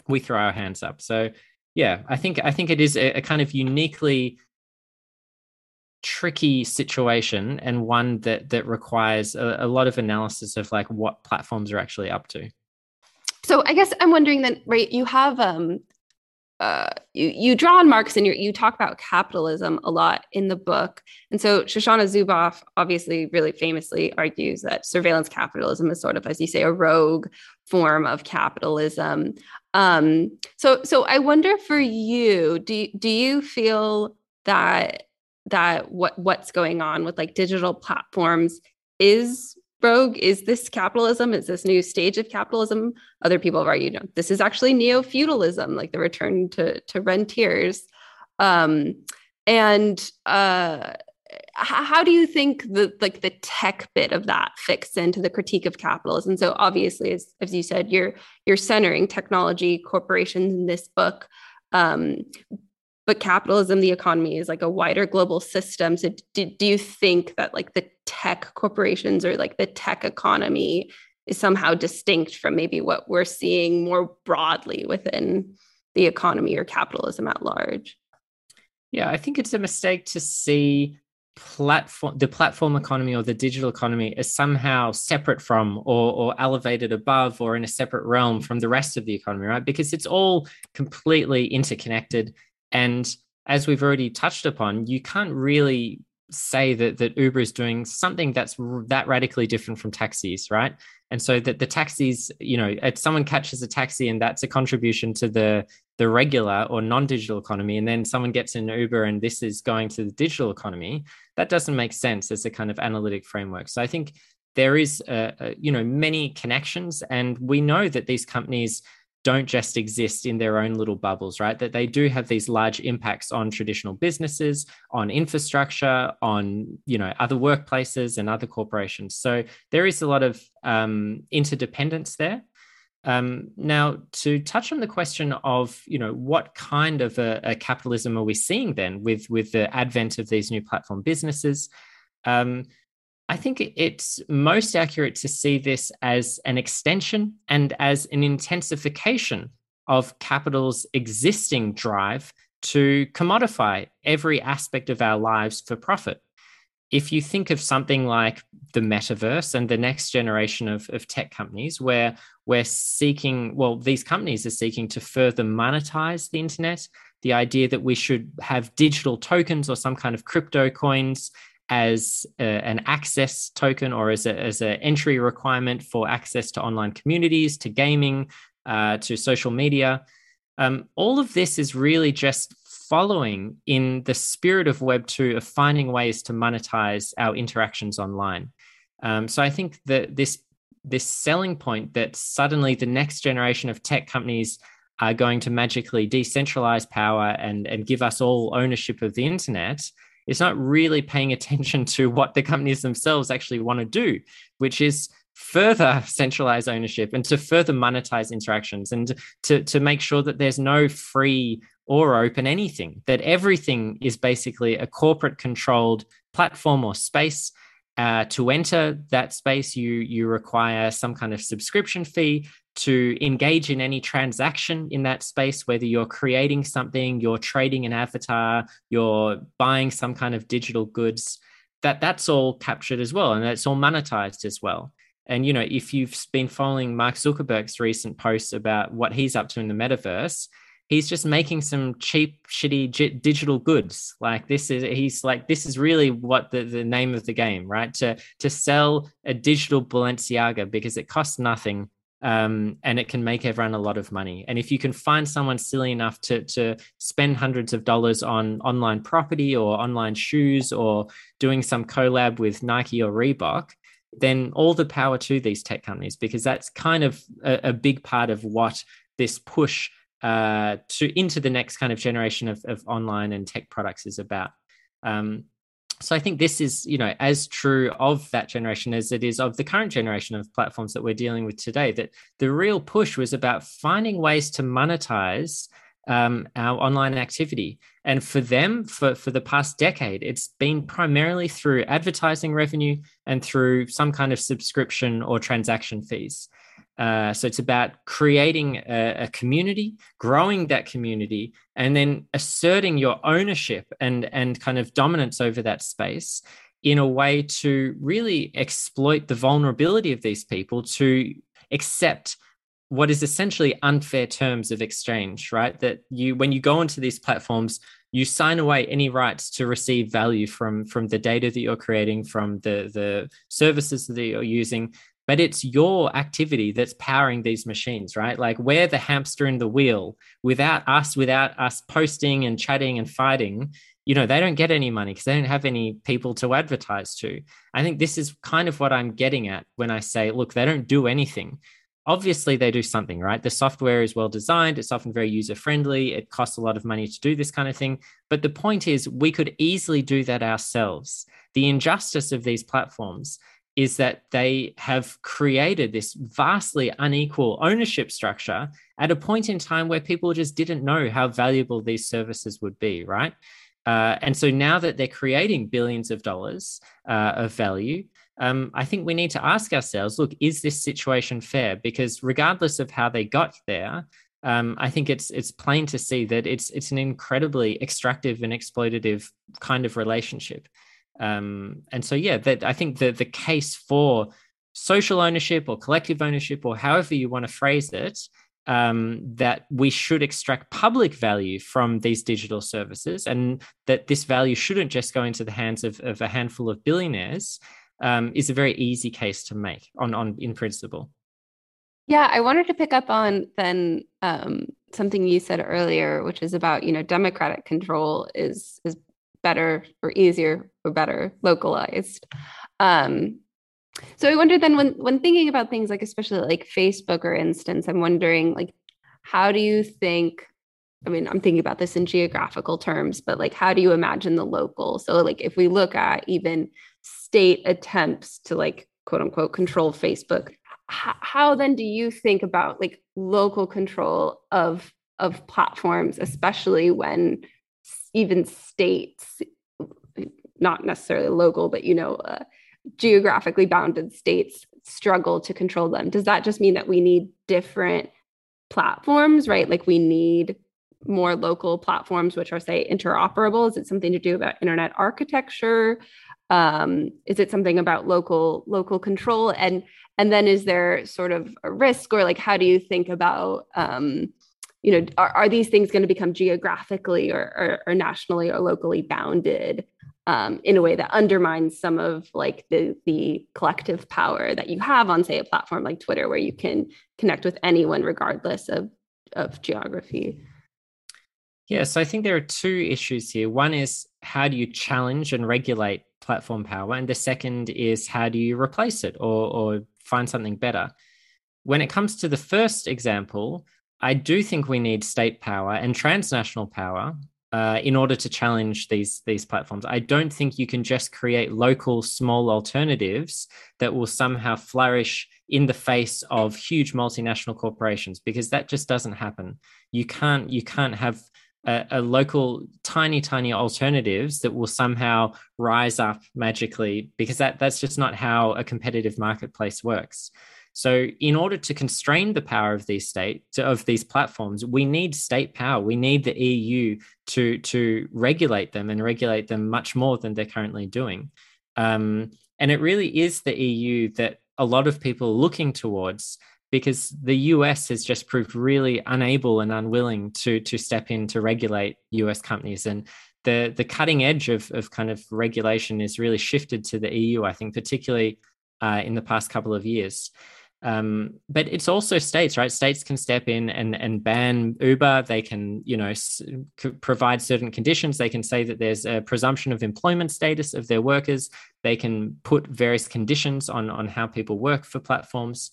We throw our hands up. So yeah, I think I think it is a, a kind of uniquely tricky situation and one that that requires a, a lot of analysis of like what platforms are actually up to. So I guess I'm wondering then, right? You have um uh, you, you draw on Marx and you, you talk about capitalism a lot in the book. And so Shoshana Zuboff obviously really famously argues that surveillance capitalism is sort of, as you say, a rogue form of capitalism. Um, so, so I wonder for you, do, do you feel that that what what's going on with like digital platforms is rogue is this capitalism is this new stage of capitalism? Other people have argued no, this is actually neo-feudalism like the return to to rentiers. Um and uh how do you think the like the tech bit of that fits into the critique of capitalism? So obviously as, as you said you're you're centering technology corporations in this book. Um, but capitalism the economy is like a wider global system. So do, do you think that like the tech corporations or like the tech economy is somehow distinct from maybe what we're seeing more broadly within the economy or capitalism at large? Yeah i think it's a mistake to see platform the platform economy or the digital economy is somehow separate from or, or elevated above or in a separate realm from the rest of the economy right? Because it's all completely interconnected and as we've already touched upon, you can't really say that that Uber is doing something that's that radically different from taxis, right? And so that the taxis, you know, if someone catches a taxi and that's a contribution to the the regular or non-digital economy, and then someone gets an Uber and this is going to the digital economy, that doesn't make sense as a kind of analytic framework. So I think there is, you know, many connections, and we know that these companies don't just exist in their own little bubbles, right? That they do have these large impacts on traditional businesses, on infrastructure, on you know other workplaces and other corporations. So there is a lot of um, interdependence there. Um, now, to touch on the question of you know what kind of a, a, capitalism are we seeing then with with the advent of these new platform businesses? Um, I think it's most accurate to see this as an extension and as an intensification of capital's existing drive to commodify every aspect of our lives for profit. If you think of something like the metaverse and the next generation of, of tech companies, where we're seeking, well, these companies are seeking to further monetize the internet, the idea that we should have digital tokens or some kind of crypto coins as a, an access token or as an as a entry requirement for access to online communities, to gaming, uh, to social media. Um, all of this is really just following in the spirit of Web 2 of finding ways to monetize our interactions online. Um, so I think that this this selling point that suddenly the next generation of tech companies are going to magically decentralize power and, and give us all ownership of the internet is not really paying attention to what the companies themselves actually want to do, which is further centralize ownership and to further monetize interactions and to, to make sure that there's no free or open anything, that everything is basically a corporate controlled platform or space. Uh, to enter that space, you you require some kind of subscription fee to engage in any transaction in that space, whether you're creating something, you're trading an avatar, you're buying some kind of digital goods. That that's all captured as well, and that's all monetized as well. And you know, if you've been following Mark Zuckerberg's recent posts about what he's up to in the metaverse, he's just making some cheap shitty j- digital goods like this is he's like this is really what the, the name of the game right to to sell a digital balenciaga because it costs nothing um, and it can make everyone a lot of money and if you can find someone silly enough to to spend hundreds of dollars on online property or online shoes or doing some collab with nike or reebok then all the power to these tech companies because that's kind of a, a big part of what this push uh, to into the next kind of generation of, of online and tech products is about. Um, so I think this is, you know, as true of that generation as it is of the current generation of platforms that we're dealing with today. That the real push was about finding ways to monetize um, our online activity, and for them, for for the past decade, it's been primarily through advertising revenue and through some kind of subscription or transaction fees. Uh, so it's about creating a, a, community, growing that community, and then asserting your ownership and and kind of dominance over that space in a way to really exploit the vulnerability of these people to accept what is essentially unfair terms of exchange, right? That you, when you go onto these platforms, you sign away any rights to receive value from from the data that you're creating, from the the services that you're using. But it's your activity that's powering these machines, right? Like we're the hamster in the wheel. Without us, without us posting and chatting and fighting, you know, they don't get any money because they don't have any people to advertise to. I think this is kind of what I'm getting at when I say, look, they don't do anything obviously they do something right the software is well designed it's often very user friendly it costs a lot of money to do this kind of thing but the point is we could easily do that ourselves the injustice of these platforms is that they have created this vastly unequal ownership structure at a point in time where people just didn't know how valuable these services would be right uh, and so now that they're creating billions of dollars uh, of value um, I think we need to ask ourselves look, is this situation fair? Because regardless of how they got there, um, I think it's it's plain to see that it's it's an incredibly extractive and exploitative kind of relationship. Um, and so, yeah, that I think the the case for social ownership or collective ownership or however you want to phrase it, um, that we should extract public value from these digital services, and that this value shouldn't just go into the hands of, of a handful of billionaires um, is a very easy case to make on, on in principle. Yeah, I wanted to pick up on then um, something you said earlier, which is about you know democratic control is is better or easier better localized. Um, so I wonder then when when thinking about things like especially like Facebook or instance, I'm wondering like how do you think I mean, I'm thinking about this in geographical terms, but like, how do you imagine the local? So, like, if we look at even state attempts to like quote unquote control Facebook. H- how then do you think about like local control of of platforms, especially when even states, not necessarily local, but you know, uh, geographically bounded states struggle to control them? Does that just mean that we need different platforms, right? Like we need more local platforms which are say interoperable is it something to do about internet architecture um, is it something about local local control and and then is there sort of a risk or like how do you think about um, you know are, are these things going to become geographically or, or, or nationally or locally bounded um, in a way that undermines some of like the the collective power that you have on say a platform like twitter where you can connect with anyone regardless of of geography yeah so i think there are two issues here one is how do you challenge and regulate platform power. And the second is how do you replace it or, or find something better? When it comes to the first example, I do think we need state power and transnational power uh, in order to challenge these these platforms. I don't think you can just create local small alternatives that will somehow flourish in the face of huge multinational corporations because that just doesn't happen. You can't you can't have a, a, local tiny tiny alternatives that will somehow rise up magically because that that's just not how a competitive marketplace works so in order to constrain the power of these state of these platforms we need state power. We need the eu to to regulate them and regulate them much more than they're currently doing. Um, and it really is the eu that a lot of people are looking towards because the US has just proved really unable and unwilling to to step in to regulate US companies. And the the cutting edge of of kind of regulation is really shifted to the EU I think particularly uh, in the past couple of years um, but it's also states right? States can step in and and ban uber. They can you know s- provide certain conditions. They can say that there's a presumption of employment status of their workers. They can put various conditions on on how people work for platforms.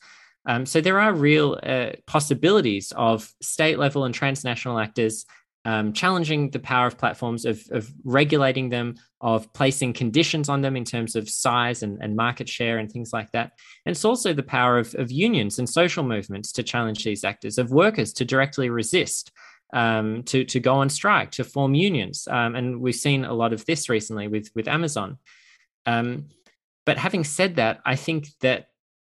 Um, so there are real uh, possibilities of state level and transnational actors um, challenging the power of platforms, of, of, regulating them, of placing conditions on them in terms of size and, and market share and things like that. And it's also the power of, of unions and social movements to challenge these actors, of workers to directly resist. Um, to to go on strike, to form unions, um, and we've seen a lot of this recently with with Amazon. Um, but having said that, I think that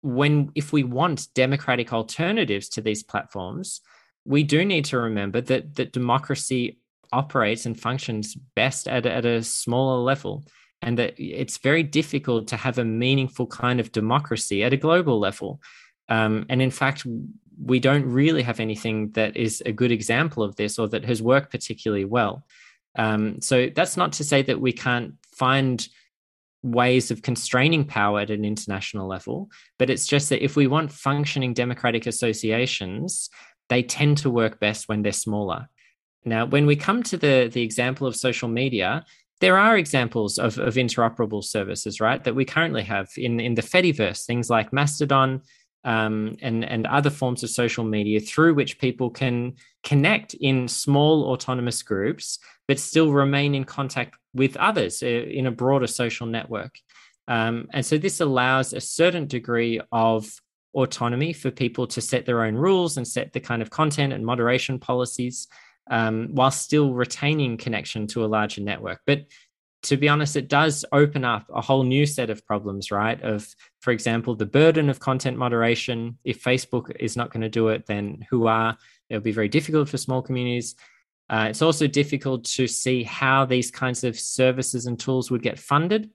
when if we want democratic alternatives to these platforms, we do need to remember that that democracy operates and functions best at, at a smaller level and that it's very difficult to have a meaningful kind of democracy at a global level um, and in fact we don't really have anything that is a good example of this or that has worked particularly well. Um, so that's not to say that we can't find ways of constraining power at an international level, but it's just that if we want functioning democratic associations, they tend to work best when they're smaller. Now, when we come to the, the example of social media, there are examples of, of interoperable services, right, that we currently have in, in the Fediverse, things like Mastodon um, and, and other forms of social media through which people can connect in small autonomous groups, but still remain in contact with others uh, in a broader social network. Um, and so this allows a certain degree of autonomy for people to set their own rules and set the kind of content and moderation policies um, while still retaining connection to a larger network. But to be honest, it does open up a whole new set of problems, right? Of, for example, the burden of content moderation. If Facebook is not going to do it, then who are? It'll be very difficult for small communities. Uh, it's also difficult to see how these kinds of services and tools would get funded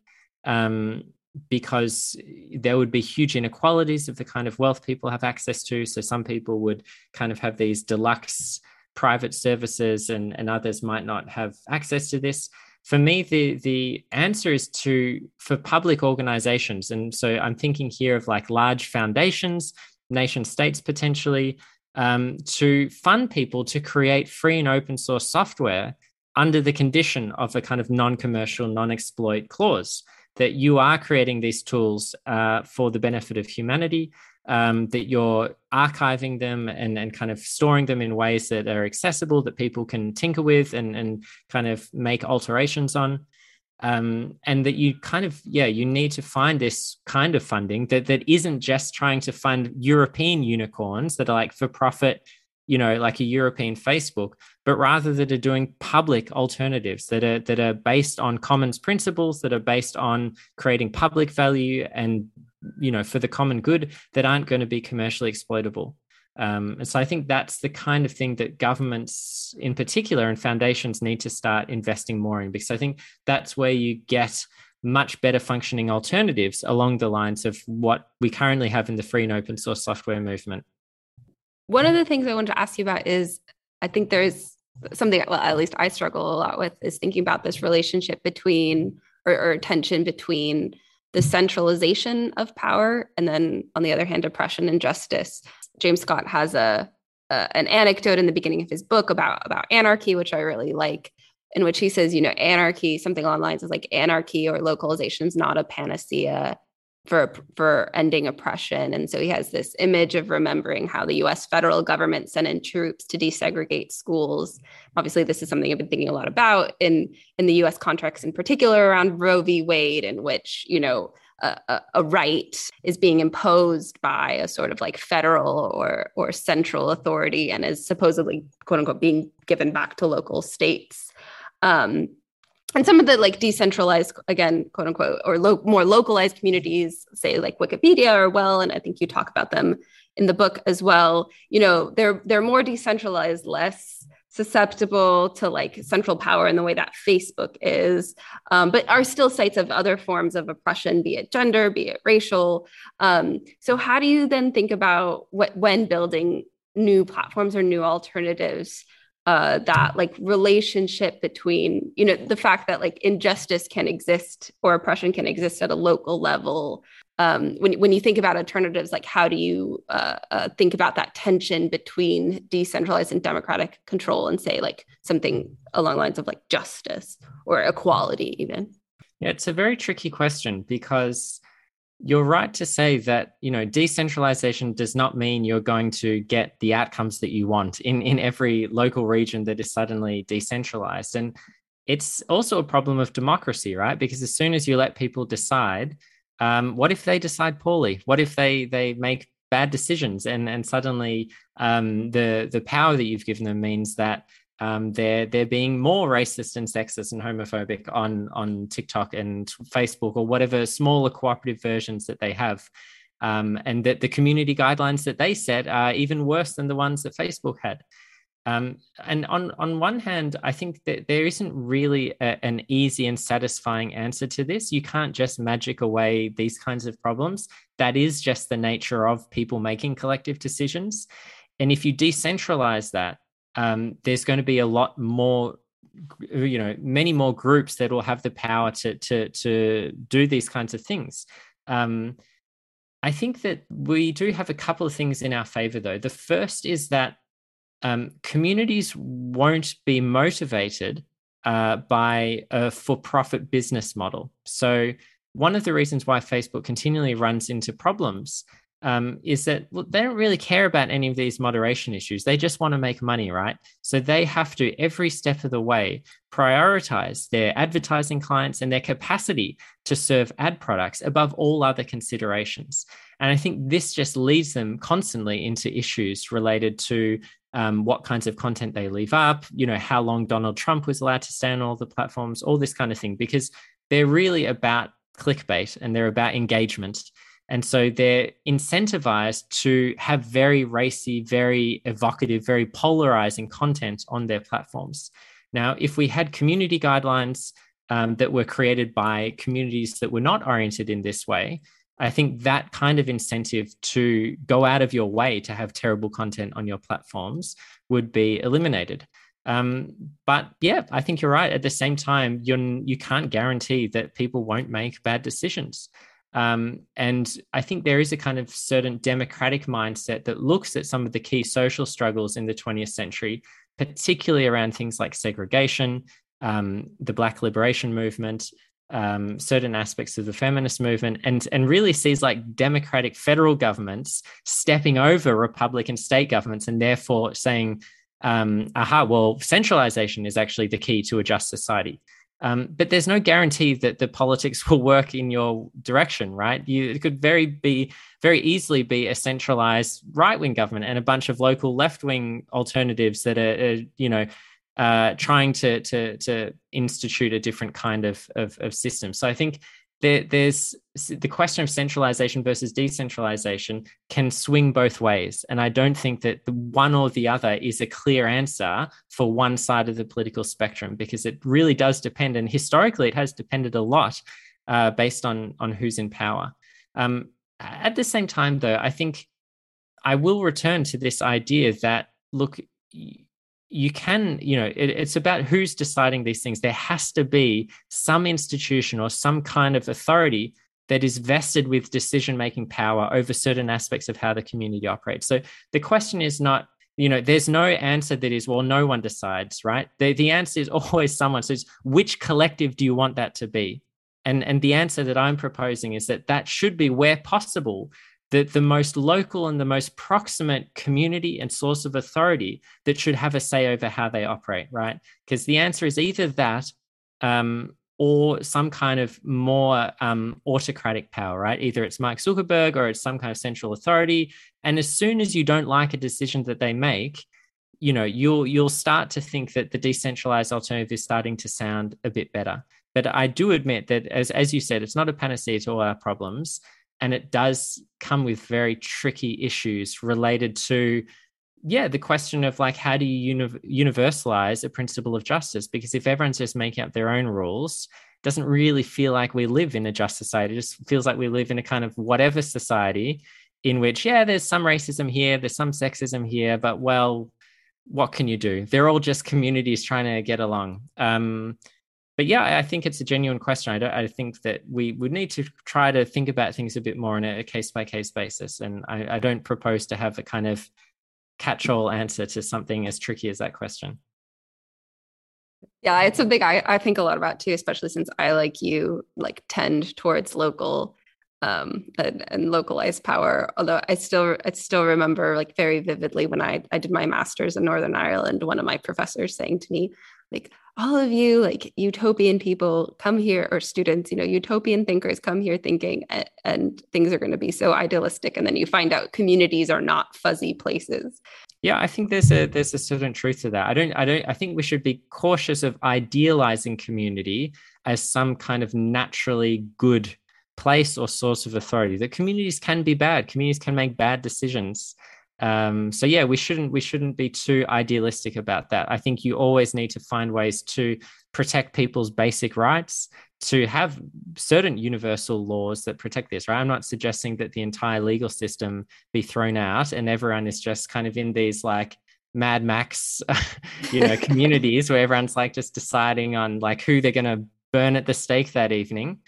um, because there would be huge inequalities of the kind of wealth people have access to. So some people would kind of have these deluxe private services and, and others might not have access to this. For me the the answer is to for public organizations. And so i'm thinking here of like large foundations nation states potentially um, to fund people to create free and open source software under the condition of a kind of non-commercial non-exploit clause that you are creating these tools uh, for the benefit of humanity um, that you're archiving them and, and kind of storing them in ways that are accessible that people can tinker with and, and kind of make alterations on. Um, and that you kind of yeah you need to find this kind of funding that that isn't just trying to fund european unicorns that are like for profit you know like a european facebook but rather that are doing public alternatives that are that are based on commons principles that are based on creating public value and you know for the common good that aren't going to be commercially exploitable um, and so I think that's the kind of thing that governments in particular and foundations need to start investing more in because I think that's where you get much better functioning alternatives along the lines of what we currently have in the free and open source software movement. One of the things I wanted to ask you about is I think there's something, well, at least I struggle a lot with is thinking about this relationship between or, or tension between the centralization of power and then on the other hand oppression and justice. James scott has a, a, an anecdote in the beginning of his book about about anarchy which i really like in which he says you know anarchy something along the lines of like anarchy or localization is not a panacea for for ending oppression. And so he has this image of remembering how the US federal government sent in troops to desegregate schools. Obviously this is something I've been thinking a lot about in in the US contracts in particular around Roe v. Wade in which you know a, a, right is being imposed by a sort of like federal or or central authority and is supposedly quote unquote being given back to local states. Um, and some of the like decentralized again quote unquote or lo- more localized communities say like wikipedia or well and i think you talk about them in the book as well you know they're they're more decentralized less susceptible to like central power in the way that facebook is um, but are still sites of other forms of oppression be it gender be it racial. Um, so how do you then think about what when building new platforms or new alternatives uh, that like relationship between you know the fact that like injustice can exist or oppression can exist at a local level. Um, when, when you think about alternatives like how do you uh, uh, think about that tension between decentralized and democratic control and say like something along lines of like justice or equality even? Yeah it's a very tricky question because you're right to say that you know decentralization does not mean you're going to get the outcomes that you want in in every local region that is suddenly decentralized. And it's also a problem of democracy right? Because as soon as you let people decide um, what if they decide poorly? What if they they make bad decisions and and suddenly um, the the power that you've given them means that um, they're they're being more racist and sexist and homophobic on on TikTok and Facebook or whatever smaller cooperative versions that they have, um, and that the community guidelines that they set are even worse than the ones that Facebook had. Um, and on on one hand, I think that there isn't really a, an easy and satisfying answer to this. You can't just magic away these kinds of problems. That is just the nature of people making collective decisions. And if you decentralize that, um, there's going to be a lot more you know many more groups that will have the power to to to do these kinds of things. Um, i think that we do have a couple of things in our favor though. The first is that um, communities won't be motivated uh, by a for-profit business model. So one of the reasons why facebook continually runs into problems um, is that they don't really care about any of these moderation issues. They just want to make money, right? So they have to, every step of the way, prioritize their advertising clients and their capacity to serve ad products above all other considerations. And I think this just leads them constantly into issues related to um, what kinds of content they leave up, you know, how long Donald Trump was allowed to stay on all the platforms, all this kind of thing, because they're really about clickbait and they're about engagement. And so they're incentivized to have very racy, very evocative, very polarizing content on their platforms. Now, if we had community guidelines um, that were created by communities that were not oriented in this way, I think that kind of incentive to go out of your way to have terrible content on your platforms would be eliminated. Um, but yeah, I think you're right. At the same time, you're, you can't guarantee that people won't make bad decisions. Um, and I think there is a kind of certain democratic mindset that looks at some of the key social struggles in the 20th century, particularly around things like segregation, um, the Black liberation movement, um, certain aspects of the feminist movement, and, and really sees like democratic federal governments stepping over Republican state governments and therefore saying, um, aha, well, centralization is actually the key to a just society. Um, but there's no guarantee that the politics will work in your direction, right? You it could very be very easily be a centralized right wing government and a bunch of local left wing alternatives that are, are you know uh, trying to to to institute a different kind of, of of system. So I think there, there's the question of centralization versus decentralization can swing both ways. And I don't think that the one or the other is a clear answer for one side of the political spectrum because it really does depend. And historically, it has depended a lot uh, based on, on who's in power. Um, at the same time, though, I think I will return to this idea that, look, you can you know it, it's about who's deciding these things. There has to be some institution or some kind of authority that is vested with decision making power over certain aspects of how the community operates. So the question is not you know there's no answer that is well no one decides right? The, the answer is always someone. Says which collective do you want that to be? And and the answer that i'm proposing is that that should be where possible the, the most local and the most proximate community and source of authority that should have a say over how they operate, right? Because the answer is either that um, or some kind of more um, autocratic power, right? Either it's Mark Zuckerberg or it's some kind of central authority. And as soon as you don't like a decision that they make, you know, you'll you'll start to think that the decentralized alternative is starting to sound a bit better. But I do admit that, as as you said, it's not a panacea to all our problems and it does come with very tricky issues related to yeah the question of like how do you uni- universalize a principle of justice? Because if everyone's just making up their own rules doesn't really feel like we live in a just society. It just feels like we live in a kind of whatever society in which yeah there's some racism here there's some sexism here but well what can you do? They're all just communities trying to get along. Um, but yeah, I think it's a genuine question. I, don't, I think that we would need to try to think about things a bit more on a case by case basis. And I, I don't propose to have a kind of catch all answer to something as tricky as that question. Yeah, it's something I, I think a lot about too, especially since I, like you, like tend towards local um, and, and, localized power. Although I still I still remember like very vividly when I I did my master's in Northern Ireland, one of my professors saying to me, like, all of you like utopian people come here or students you know utopian thinkers come here thinking and, and things are going to be so idealistic and then you find out communities are not fuzzy places. Yeah i think there's a there's a certain truth to that. I don't i don't i think we should be cautious of idealizing community as some kind of naturally good place or source of authority. That communities can be bad. Communities can make bad decisions Um, so yeah, we shouldn't we shouldn't be too idealistic about that. I think you always need to find ways to protect people's basic rights, to have certain universal laws that protect this. Right? I'm not suggesting that the entire legal system be thrown out and everyone is just kind of in these like Mad Max, you know, communities where everyone's like just deciding on like who they're going to burn at the stake that evening.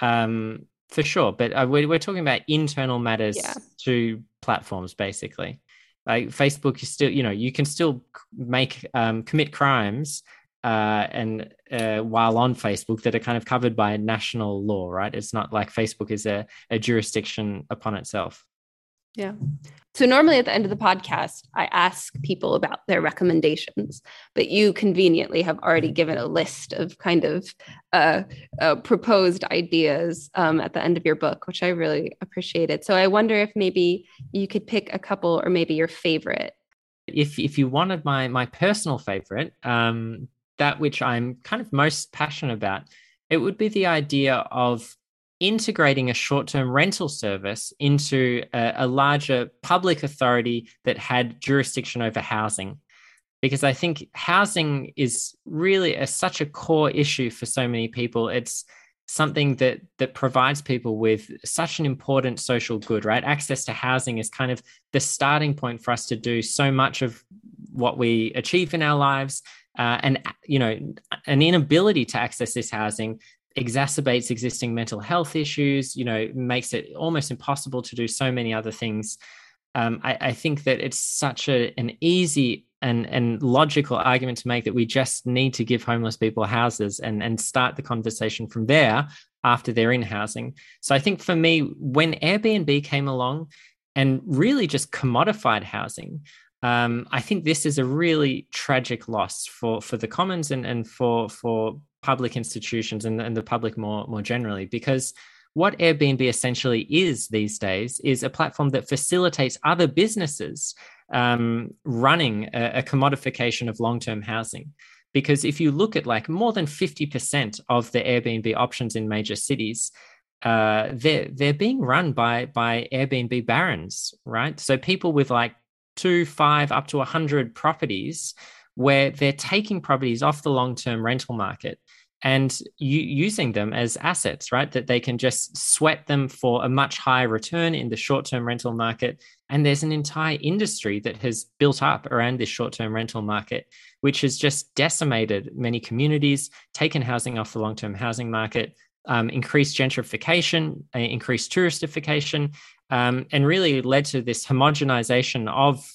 Um, for sure, but uh, we're, we're talking about internal matters yeah. to platforms, basically. Like Facebook is still, you know, you can still make um, commit crimes uh, and uh, while on Facebook that are kind of covered by national law, right? It's not like Facebook is a, a jurisdiction upon itself. Yeah. So normally at the end of the podcast, I ask people about their recommendations, but you conveniently have already given a list of kind of uh, uh, proposed ideas um, at the end of your book, which I really appreciated. So I wonder if maybe you could pick a couple or maybe your favorite. If if you wanted my my personal favorite, um, that which I'm kind of most passionate about, it would be the idea of integrating a short term rental service into a, a, larger public authority that had jurisdiction over housing. Because I think housing is really a, such a core issue for so many people. It's something that that provides people with such an important social good right access to housing is kind of the starting point for us to do so much of what we achieve in our lives uh, and you know an inability to access this housing exacerbates existing mental health issues, you know, makes it almost impossible to do so many other things. Um, I, I, think that it's such a, an easy and, and logical argument to make that we just need to give homeless people houses and, and start the conversation from there after they're in housing. So I think for me, when Airbnb came along and really just commodified housing, um, I think this is a really tragic loss for for the commons and and for for public institutions and, and the public more more generally because what Airbnb essentially is these days is a platform that facilitates other businesses um, running a, a commodification of long term housing. Because if you look at like more than 50% of the Airbnb options in major cities, uh, they're, they're being run by, by Airbnb barons, right? So people with like two, five, up to 100 properties where they're taking properties off the long term rental market and using them as assets, right? That they can just sweat them for a much higher return in the short term rental market. And there's an entire industry that has built up around this short term rental market, which has just decimated many communities, taken housing off the long term housing market, um, increased gentrification, uh, increased touristification, um, and really led to this homogenization of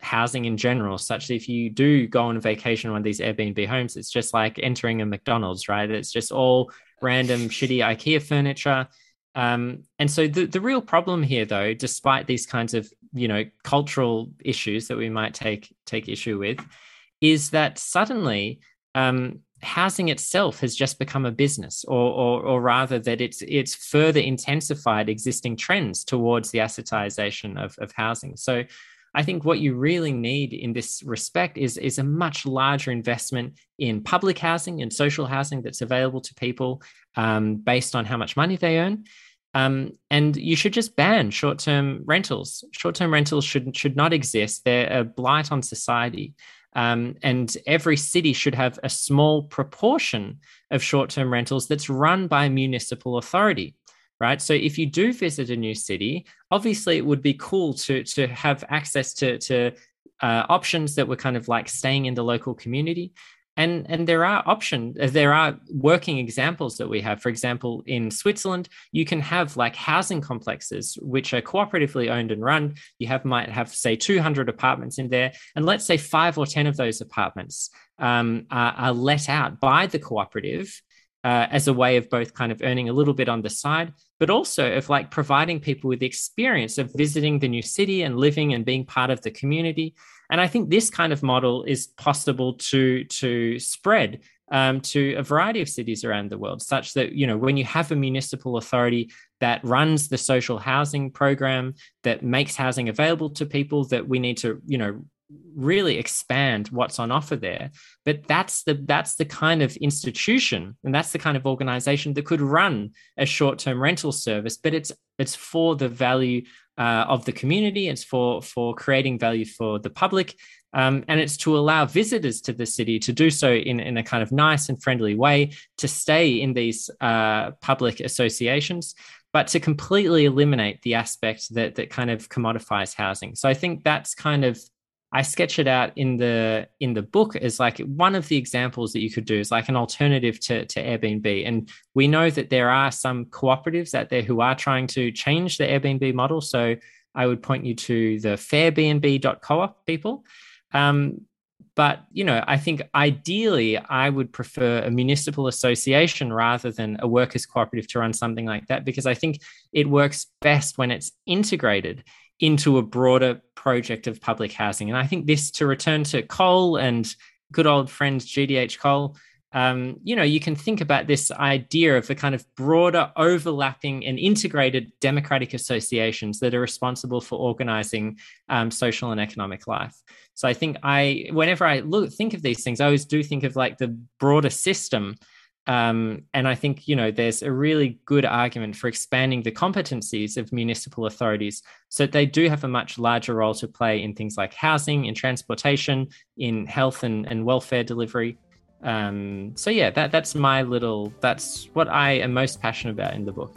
housing in general, such that if you do go on vacation on one of these Airbnb homes, it's just like entering a McDonald's, right? It's just all random shitty IKEA furniture. Um, and so the, the real problem here, though, despite these kinds of you know cultural issues that we might take take issue with, is that suddenly um, housing itself has just become a business, or, or, or rather that it's it's further intensified existing trends towards the assetization of, of housing. So I think what you really need in this respect is, is a much larger investment in public housing and social housing that's available to people um, based on how much money they earn. Um, and you should just ban short-term rentals. Short-term rentals should should not exist. They're a blight on society. Um, and every city should have a small proportion of short-term rentals that's run by a municipal authority right? So if you do visit a new city, obviously it would be cool to to have access to to uh, options that were kind of like staying in the local community. And, and there are options, there are working examples that we have. For example, in Switzerland, you can have like housing complexes which are cooperatively owned and run. You have might have say 200 apartments in there, and let's say five or 10 of those apartments um, are, are let out by the cooperative uh, as a way of both kind of earning a little bit on the side, but also of like providing people with the experience of visiting the new city and living and being part of the community. And I think this kind of model is possible to to spread um, to a variety of cities around the world, such that you know when you have a municipal authority that runs the social housing program that makes housing available to people, that we need to you know really expand what's on offer there but that's the that's the kind of institution and that's the kind of organization that could run a short-term rental service but it's it's for the value uh, of the community. It's for for creating value for the public, um, and it's to allow visitors to the city to do so in, in a kind of nice and friendly way, to stay in these uh, public associations, but to completely eliminate the aspect that that kind of commodifies housing. So I think that's kind of I sketch it out in the in the book as like one of the examples that you could do is like an alternative to, to Airbnb. And we know that there are some cooperatives out there who are trying to change the Airbnb model. So I would point you to the fairbnb.coop people. Um, but you know, I think ideally I would prefer a municipal association rather than a workers cooperative to run something like that because I think it works best when it's integrated into a broader project of public housing. And I think this, to return to Cole and good old friend GDH Cole, um, you know, you can think about this idea of the kind of broader, overlapping, and integrated democratic associations that are responsible for organizing um, social and economic life. So I think I, whenever I look think of these things, I always do think of like the broader system um, and I think, you know, there's a really good argument for expanding the competencies of municipal authorities so that they do have a much larger role to play in things like housing, in transportation, in health and, and welfare delivery. Um, so yeah, that that's my little that's what I am most passionate about in the book.